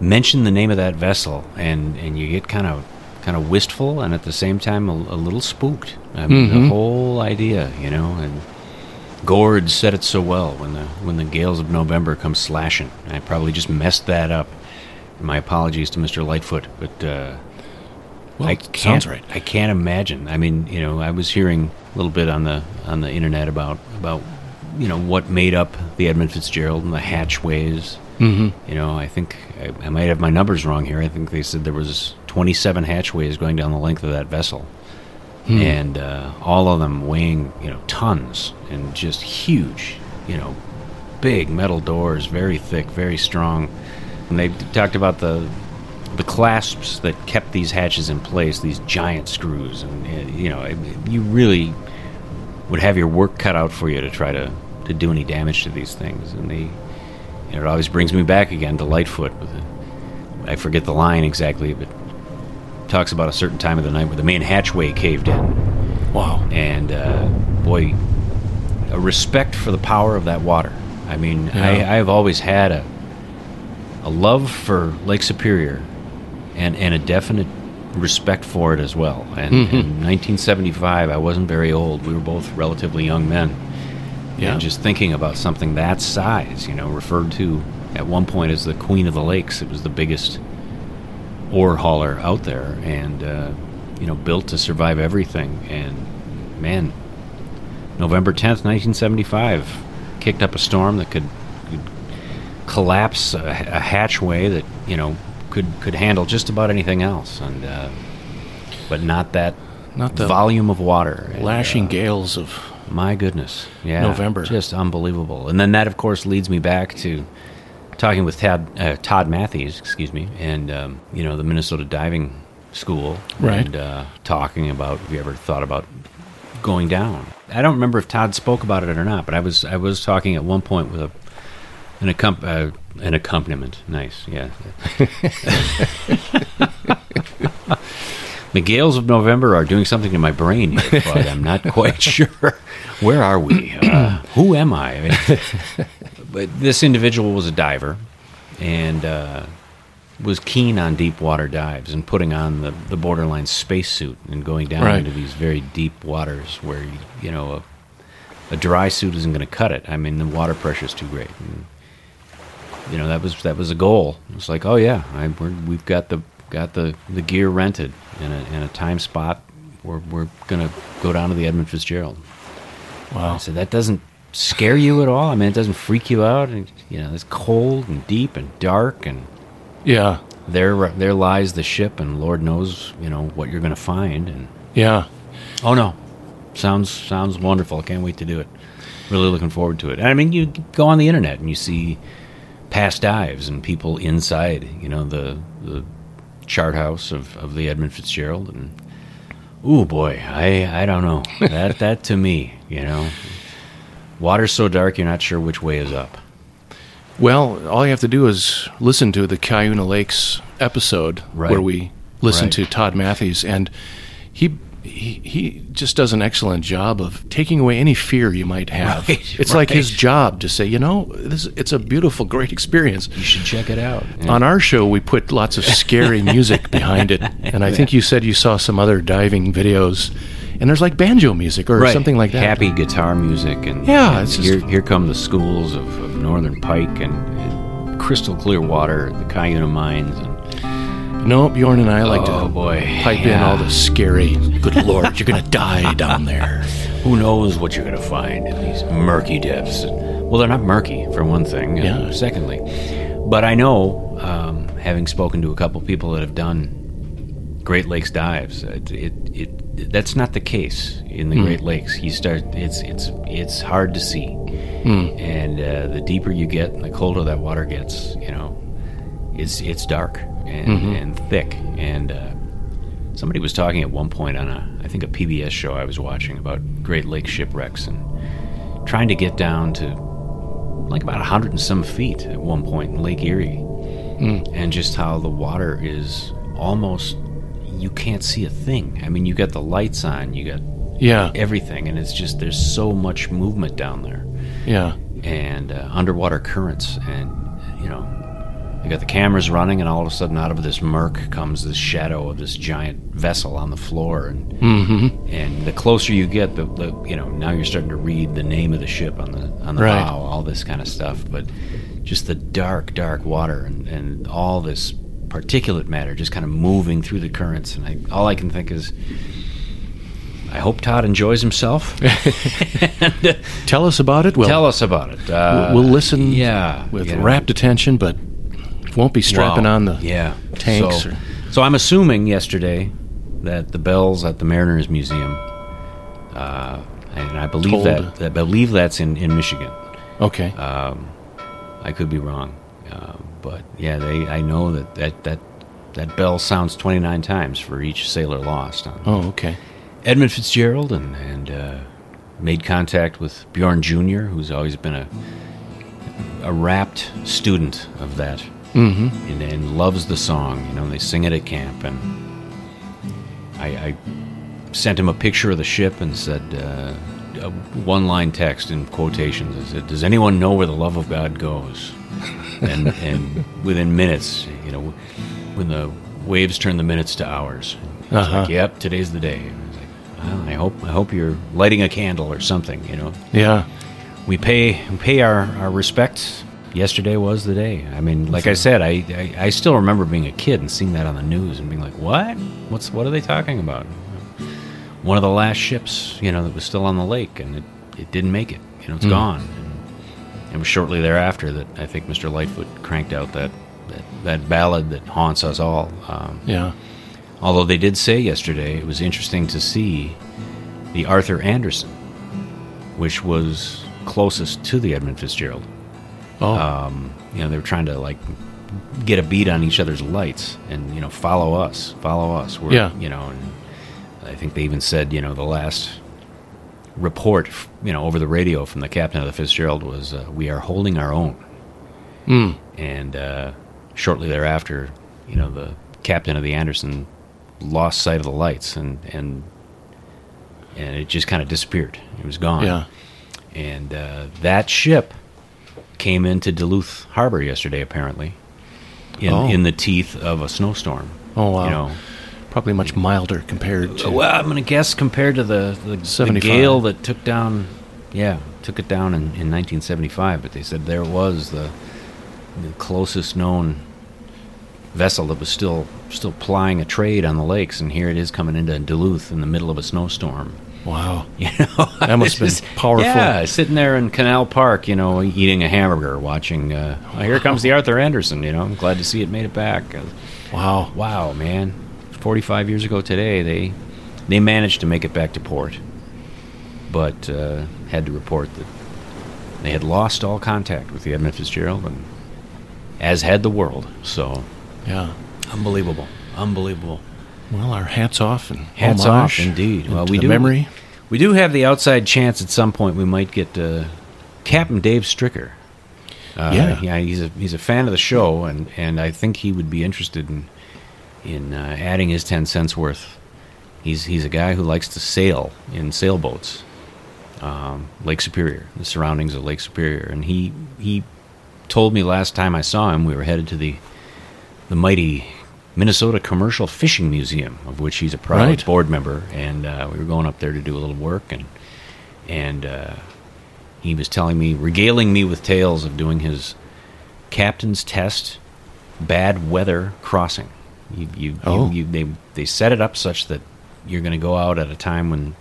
mention the name of that vessel and, and you get kind of kind of wistful and at the same time a, a little spooked. I mean, the whole idea, you know, and Gord said it so well when the when the gales of November come slashing. I probably just messed that up. My apologies to Mr. Lightfoot, but uh, Well, I can't, sounds right. I can't imagine. I mean, you know, I was hearing a little bit on the on the internet about about you know what made up the Edmund Fitzgerald and the hatchways. Mm-hmm. You know, I think I, I might have my numbers wrong here. I think they said there was 27 hatchways going down the length of that vessel, and uh, all of them weighing you know tons and just huge. You know, big metal doors, very thick, very strong. And they talked about the the clasps that kept these hatches in place, these giant screws, and, uh, you know, it- you really would have your work cut out for you to try to, to do any damage to these things. And they, you know, it always brings me back again to Lightfoot with the, I forget the line exactly, but talks about a certain time of the night where the main hatchway caved in Wow. and uh, boy, a respect for the power of that water. I, I mean, Yeah. I, I've always had a a love for Lake Superior, and and a definite respect for it as well. And Mm-hmm. in 1975, I wasn't very old. We were both relatively young men. Yeah. And just thinking about something that size, you know, referred to at one point as the Queen of the Lakes. It was the biggest ore hauler out there, and uh, you know, built to survive everything. And man, November 10th, 1975, kicked up a storm that could, could collapse a, a hatchway that you know could could handle just about anything else, and uh, but not that Not the volume of water. And, lashing uh, gales of my goodness. Yeah. November. Just unbelievable. And then that, of course, leads me back to talking with Todd, uh, Todd Matthews, excuse me, and, um, you know, the Minnesota Diving School. Right. And uh, talking about, have you ever thought about going down? I don't remember if Todd spoke about it or not, but I was I was talking at one point with a an, accom- uh, an accompaniment. Nice, yeah. The gales of November are doing something to my brain, here, but I'm not quite sure. Where are we? Uh, who am I? I mean, but this individual was a diver and uh, was keen on deep water dives and putting on the, the borderline spacesuit and going down Right. into these very deep waters where, you, you know, a, a dry suit isn't going to cut it. I mean, the water pressure is too great. And, you know, that was that was a goal. It's like, oh yeah, I, we're, we've got the got the, the gear rented in a, in a time spot. We're, we're going to go down to the Edmund Fitzgerald. Wow. said, that doesn't scare you at all? I mean, it doesn't freak you out? And, you know, it's cold and deep and dark, and Yeah. there there lies the ship, and Lord knows, you know, what you're going to find. And Yeah. oh no, sounds sounds wonderful. I can't wait to do it. Really looking forward to it. And I mean, you go on the internet and you see past dives and people inside, you know, the the chart house of, of the Edmund Fitzgerald, and oh boy, I I don't know that that to me, you know, water's so dark you're not sure which way is up. Well, all you have to do is listen to the Cuyuna Lakes episode Right. where we listen Right. to Todd Matthews, and he, he he just does an excellent job of taking away any fear you might have. Right, it's like his job to say, you know, this it's a beautiful, great experience. You should check it out. On our show, we put lots of scary music behind it, and I think you said you saw some other diving videos, and there's like banjo music or Right. something like that. Happy guitar music and Yeah, and it's just- here here come the schools of, of Northern Pike and, and crystal clear water, the Cuyuna mines, and No, Bjorn and I like Oh, to boy. pipe in all the scary. Good lord, you're gonna die down there. who knows what you're going to find in these murky depths. Well, they're not murky for one thing. Yeah. secondly, but I know, um, having spoken to a couple people that have done Great Lakes dives, it, it, it that's not the case in the Great Lakes. You start it's it's it's hard to see, and uh, the deeper you get, and the colder that water gets, you know, it's it's dark and, and thick. And uh, somebody was talking at one point on a I think a PBS show I was watching about Great Lake shipwrecks and trying to get down to like about a hundred and some feet at one point in Lake Erie, and just how the water is almost you can't see a thing. I mean, you got the lights on, you got Yeah, everything, and it's just there's so much movement down there. Yeah, and uh, underwater currents, and you know, you got the cameras running, and all of a sudden, out of this murk comes this shadow of this giant vessel on the floor, and and the closer you get, the, the you know now you're starting to read the name of the ship on the on the Right. bow, all this kind of stuff, but just the dark, dark water, and and all this particulate matter just kind of moving through the currents, and I, all I can think is. I hope Todd enjoys himself. and, uh, Tell us about it. We'll, Tell us about it. Uh, we'll listen yeah, with you know. rapt attention, but won't be strapping Wow. on the yeah tanks So, or- so I'm assuming yesterday that the bells at the Mariners Museum, uh, and I believe Tolled. that, that I believe that's in in Michigan. Okay. Um, I could be wrong, uh, but yeah, they I know that that that that bell sounds 29 times for each sailor lost on oh, okay. Edmund Fitzgerald and and uh, made contact with Bjorn Jr., who's always been a a rapt student of that Mm-hmm. and, and loves the song. You know, they sing it at camp, and I, I sent him a picture of the ship and said, uh, a one-line text in quotations. It said, "Does anyone know where the love of God goes?" And and within minutes, you know, when the waves turn the minutes to hours, Uh-huh. like, "Yep, today's the day." I like, well, I hope I hope you're lighting a candle or something. You know, Yeah. we pay we pay our, our respect. Yesterday was the day. I mean, like I said, I, I I still remember being a kid and seeing that on the news and being like, "What? What's what are they talking about?" One of the last ships, you know, that was still on the lake, and it, it didn't make it. You know, it's gone. And it was shortly thereafter that I think Mr. Lightfoot cranked out that that, that ballad that haunts us all. Um, Yeah. Although they did say yesterday, it was interesting to see the Arthur Anderson, which was closest to the Edmund Fitzgerald. Oh. Um, you know, they were trying to like get a beat on each other's lights and you know follow us, follow us. We're, Yeah. You know, and I think they even said you know the last report you know over the radio from the captain of the Fitzgerald was uh, we are holding our own Mm. and uh, shortly thereafter, you know, the captain of the Anderson lost sight of the lights, and and and it just kind of disappeared. It was gone. Yeah. And uh, that ship came into Duluth Harbor yesterday, apparently, in Oh. in the teeth of a snowstorm. Oh, wow. You know, Probably much milder compared to. well, I'm going to guess compared to the the, the gale that took down, yeah, took it down in, in 1975. But they said there was the the closest known vessel that was still still plying a trade on the lakes, and here it is coming into Duluth in the middle of a snowstorm. Wow. You know, That must have been powerful. Yeah, sitting there in Canal Park, you know, eating a hamburger, watching. Uh, oh, here comes the Arthur Anderson. You know, I'm glad to see it made it back. Uh, Wow. Wow, man! Forty-five years ago today, they they managed to make it back to port, but uh, had to report that they had lost all contact with the Edmund Fitzgerald, and as had the world. So Yeah. unbelievable, unbelievable. Well, our hats off and Hats homage off, indeed. Well, we do memory. We do have the outside chance at some point we might get uh, Captain Dave Stricker. Uh, Yeah. yeah, he's a he's a fan of the show, and, and I think he would be interested in in uh, adding his ten cents worth. He's he's a guy who likes to sail in sailboats, um, Lake Superior, the surroundings of Lake Superior, and he he told me last time I saw him we were headed to the the mighty Minnesota Commercial Fishing Museum, of which he's a proud Right. board member, and uh, we were going up there to do a little work, and and uh, he was telling me, regaling me with tales of doing his captain's test bad weather crossing. You, you, Oh. you, you they they set it up such that you're going to go out at a time when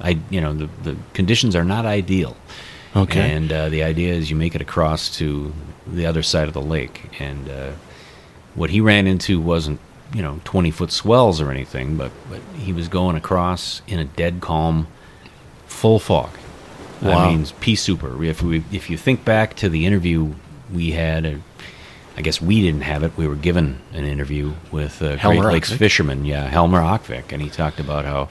I you know the the conditions are not ideal. Okay. And uh, the idea is you make it across to the other side of the lake. And uh, what he ran into wasn't, you know, 20 foot swells or anything, but, but he was going across in a dead calm, full fog. Wow. I mean, pea super. If, we, if you think back to the interview we had, uh, I guess we didn't have it. We were given an interview with uh, Great Helmer Lakes Aakvik? fisherman, yeah, Helmer Aakvik, and he talked about how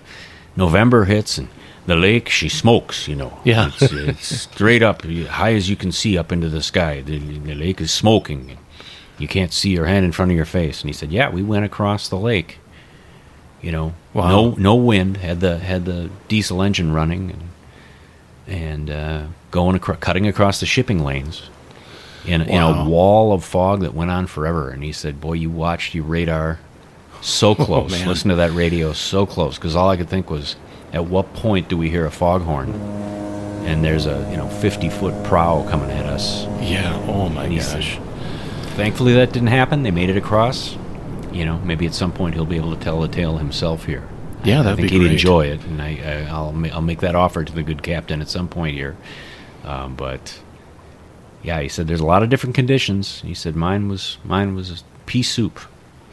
November hits and the lake she smokes. You know, Yeah. it's, it's straight up, high as you can see up into the sky. The, the lake is smoking. You can't see your hand in front of your face. And he said, "Yeah, we went across the lake. You know, Wow. no no wind. Had the had the diesel engine running and and uh, going across, cutting across the shipping lanes." In, in a wall of fog that went on forever, and he said, "Boy, you watched your radar so close. man. Listen to that radio so close, because all I could think was, at what point do we hear a foghorn? And there's a you know 50 foot prow coming at us. Yeah. Oh my he said, gosh. Thankfully, that didn't happen. They made it across. You know, maybe at some point he'll be able to tell the tale himself here. Yeah, that'd be great. I think be he'd great. enjoy it, and I, I, I'll ma- I'll make that offer to the good captain at some point here. Um, but yeah, he said there's a lot of different conditions. He said mine was mine was pea soup.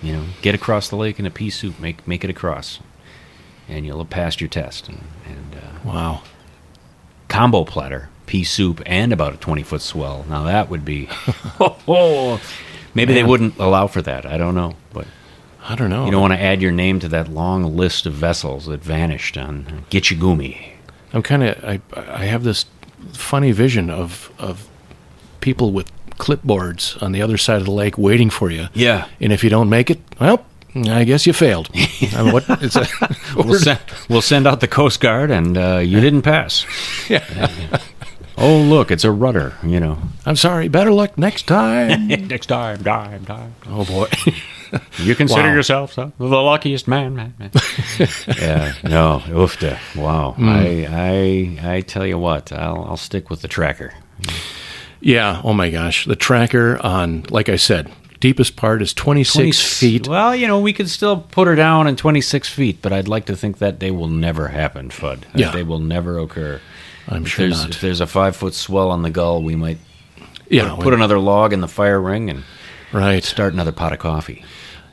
You know, get across the lake in a pea soup, make make it across, and you'll have passed your test. And, and uh, Wow. combo platter, pea soup, and about a 20 foot swell. Now that would be. oh, maybe they wouldn't allow for that. I don't know. But I don't know. you don't want to add your name to that long list of vessels that vanished on Gitchigumi. I'm kind of I I have this funny vision of of people with clipboards on the other side of the lake waiting for you. Yeah. And if you don't make it, well, I guess you failed. I mean, what, it's a, We'll send, we'll send out the Coast Guard, and uh, you didn't pass. Oh, look, it's a rudder, you know. I'm sorry. Better luck next time. Next time, time, time. oh boy. You consider Wow. yourself the luckiest man, man, man. yeah, no, oofta. Wow. Hmm. I, I, I tell you what, I'll, I'll stick with the tracker. yeah. Oh my gosh. The tracker on, like I said, deepest part is 26 20 feet. Well, you know, we could still put her down in 26 feet, but I'd like to think that day will never happen, Fudd. That Yeah. day will never occur. I'm sure there's, not. if there's a five foot swell on the gull, we might Yeah. put another log in the fire ring and right. start another pot of coffee,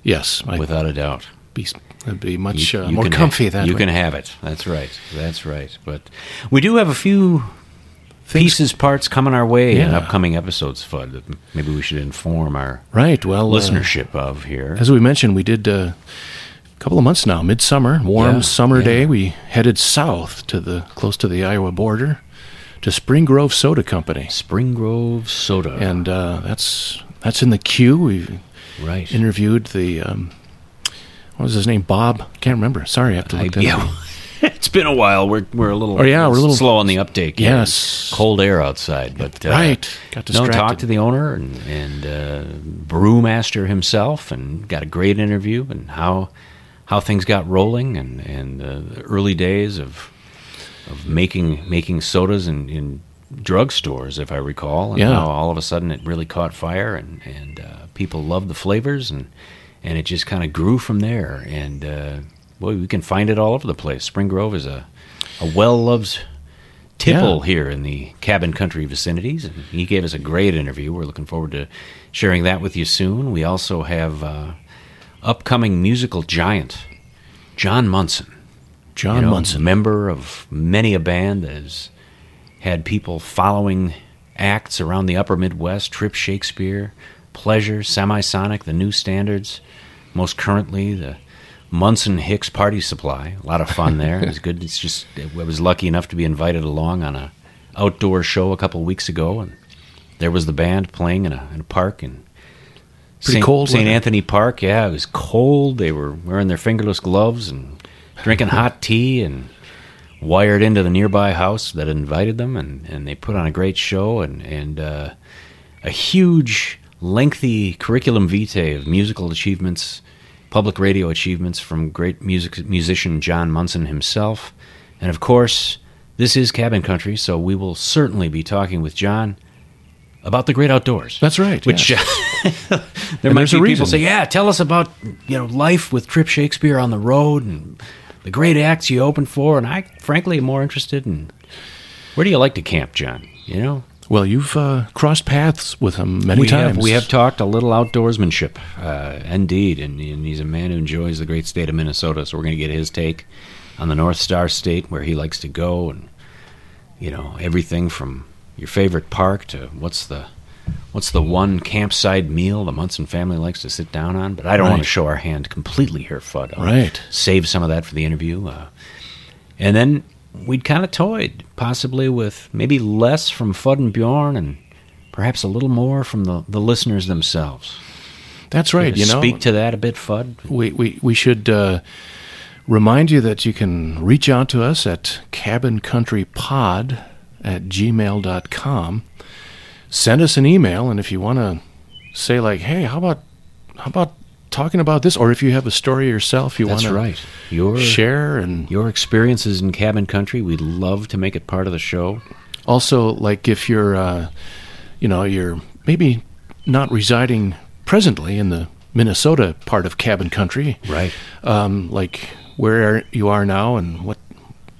Yes. I, without a doubt. be, it'd be much You- uh, you more comfy ha- that You way. can have it. That's right. That's right. But we do have a few Things- pieces, parts coming our way in upcoming episodes, Fudd, that maybe we should inform our Right. Well, uh, listenership of here. as we mentioned, we did uh, couple of months now, midsummer, warm Yeah, summer yeah. day. We headed south to the close to the Iowa border to Spring Grove Soda Company, Spring Grove Soda. and uh, that's that's in the queue. We right. interviewed the um, what was his name? Bob. Can't remember. Sorry, I have to look that yeah, up. it's been a while. We're we're a little Oh, yeah, we're a little- slow on the uptake. Yes. cold air outside, but uh, Right. Got No, talk to the owner and and uh, brewmaster himself, and got a great interview and how how things got rolling and and uh, the early days of of making making sodas in, in drugstores, if I recall, and Yeah. how all of a sudden it really caught fire and and uh, people loved the flavors and and it just kind of grew from there. And uh, boy, we can find it all over the place. Spring Grove is a a well loved tipple Yeah. here in the cabin country vicinities, and he gave us a great interview. We're looking forward to sharing that with you soon. We also have uh, upcoming musical giant John Munson. John you know, Munson. member of many a band that has had people following acts around the upper Midwest, Trip Shakespeare, Pleasure, Semisonic, the New Standards, most currently the Munson Hicks Party Supply. A lot of fun there. It was good. It's just I was lucky enough to be invited along on a outdoor show a couple weeks ago, and there was the band playing in a, in a park in Pretty St. cold St. Anthony Park. Yeah, it was cold. They were wearing their fingerless gloves and drinking hot tea and wired into the nearby house that invited them, and, and they put on a great show and and uh, a huge, lengthy curriculum vitae of musical achievements, public radio achievements from great music musician John Munson himself, and of course, this is Cabin Country, so we will certainly be talking with John about the great outdoors. That's right, Which yes. there And might be people say, "Yeah, tell us about you know life with Trip Shakespeare on the road and the great acts you opened for." And I, frankly, am more interested in where do you like to camp, John? You know, Well, you've uh, crossed paths with him many we times. have we have talked a little outdoorsmanship, uh, indeed, and, and he's a man who enjoys the great state of Minnesota. So we're going to get his take on the North Star State, where he likes to go, and you know everything from your favorite park to what's the what's the one campsite meal the Munson family likes to sit down on. But I don't want to show our hand completely here, Fudd. I'll Right. Save some of that for the interview, uh, and then we'd kind of toyed possibly with maybe less from Fudd and Bjorn and perhaps a little more from the, the listeners themselves. That's right. You know, speak to that a bit, Fudd. we, we, we should uh, remind you that you can reach out to us at cabincountrypod at gmail.com. Send us an email, and if you want to say, like, hey, how about how about talking about this? Or if you have a story yourself you want to right. Your share, and your experiences in cabin country, we'd love to make it part of the show. also, like, if you're, uh, you know, you're maybe not residing presently in the Minnesota part of cabin country, Right. um, like where you are now and what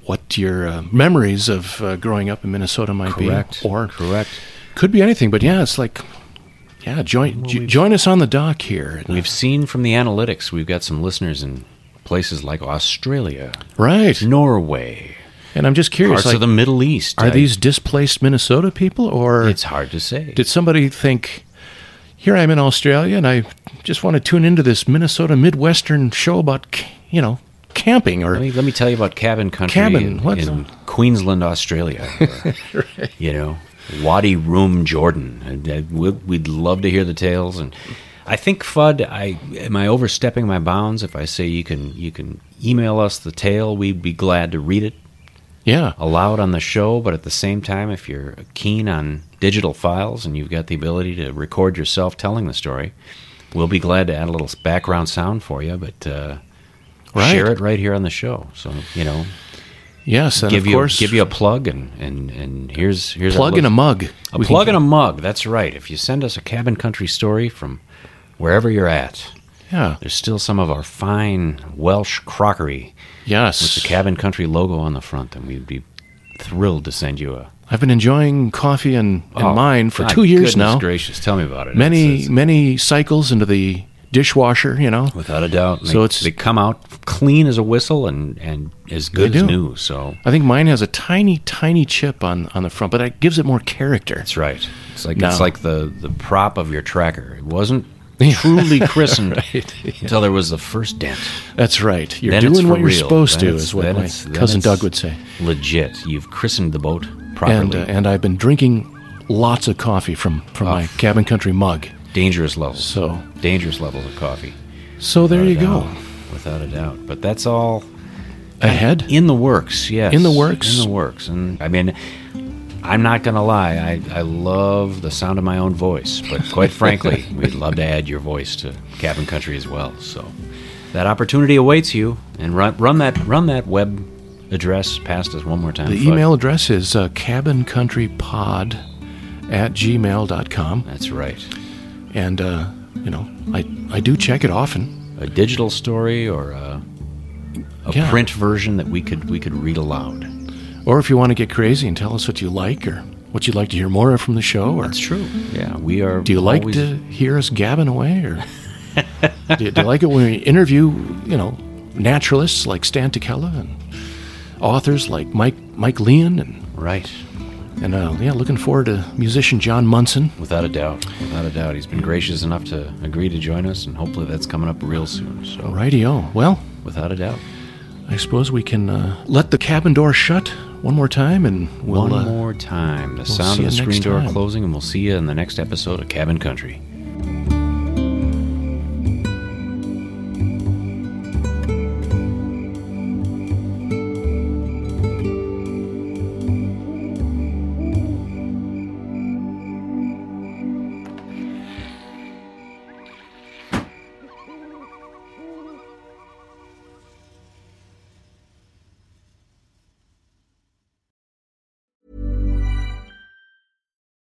what your uh, memories of uh, growing up in Minnesota might Correct. be, or Correct. could be anything. But yeah, it's like yeah, join jo- join us on the dock here. We've seen from the analytics, we've got some listeners in places like Australia, right, Norway, and I'm just curious. parts Like, of the Middle East. are I- these displaced Minnesota people, or It's hard to say. did somebody think? Here I am in Australia, and I just want to tune into this Minnesota Midwestern show about, you know, camping or Let me let me tell you about cabin country Cabin, in, in Queensland, Australia. or, You know, Wadi Rum, Jordan. Uh, we'd, we'd love to hear the tales. And I think Fudd. I am I overstepping my bounds if I say you can you can email us the tale. We'd be glad to read it Yeah. aloud on the show. But at the same time, if you're keen on digital files and you've got the ability to record yourself telling the story, we'll be glad to add a little background sound for you. But uh, Right. share it right here on the show. So you know, Yes, and give of you course, give you a plug and and and here's here's a plug in a mug. a We plug and a mug. That's right. If you send us a cabin country story from wherever you're at, Yeah. there's still some of our fine Welsh crockery Yes. with the cabin country logo on the front, and we'd be thrilled to send you a. I've been enjoying coffee and, and Oh, mine for two years now. Gracious, tell me about it. Many It's- it's- many cycles into the dishwasher. You know. without a doubt. So They- it's- they come out clean as a whistle and and as good as new. So I think mine has a tiny tiny chip on on the front, but that gives it more character. that's right. It's like No. it's like the the prop of your tracker. It wasn't truly christened Right. until there was the first dent. That's right. You're Then doing what you're real. supposed Then to, is what my cousin Doug would say. Legit, you've christened the boat properly. And uh, and I've been drinking lots of coffee from from Oh. my cabin country mug. Dangerous levels. So dangerous levels of coffee. so there you go. doubt. Without a doubt. But that's all Ahead. in the works. Yes, In the works? In the works. And I mean, I'm not gonna lie. I I love the sound of my own voice. But quite frankly, we'd love to add your voice to Cabin Country as well. So that opportunity awaits you. And run run that run that web address past us one more time. The email address is uh, cabincountrypod at gmail.com. That's right. And, uh, you know, I, I do check it often. a digital story or a, a Yeah. print version that we could we could read aloud. Or if you want to get crazy and tell us what you like or what you'd like to hear more of from the show. Or That's true. Yeah, we are. do you like always- to hear us gabbing away? Or do, you, do you like it when we interview, you know, naturalists like Stan Tekiela and authors like Mike Mike Leon and Right, and uh, yeah, looking forward to musician John Munson. without a doubt, without a doubt, he's been gracious enough to agree to join us, and hopefully that's coming up real soon. So, Rightio. Well, without a doubt, I suppose we can uh, let the cabin door shut one more time, and we'll one uh, more time, the we'll sound of the screen door time. closing, and we'll see you in the next episode of Cabin Country.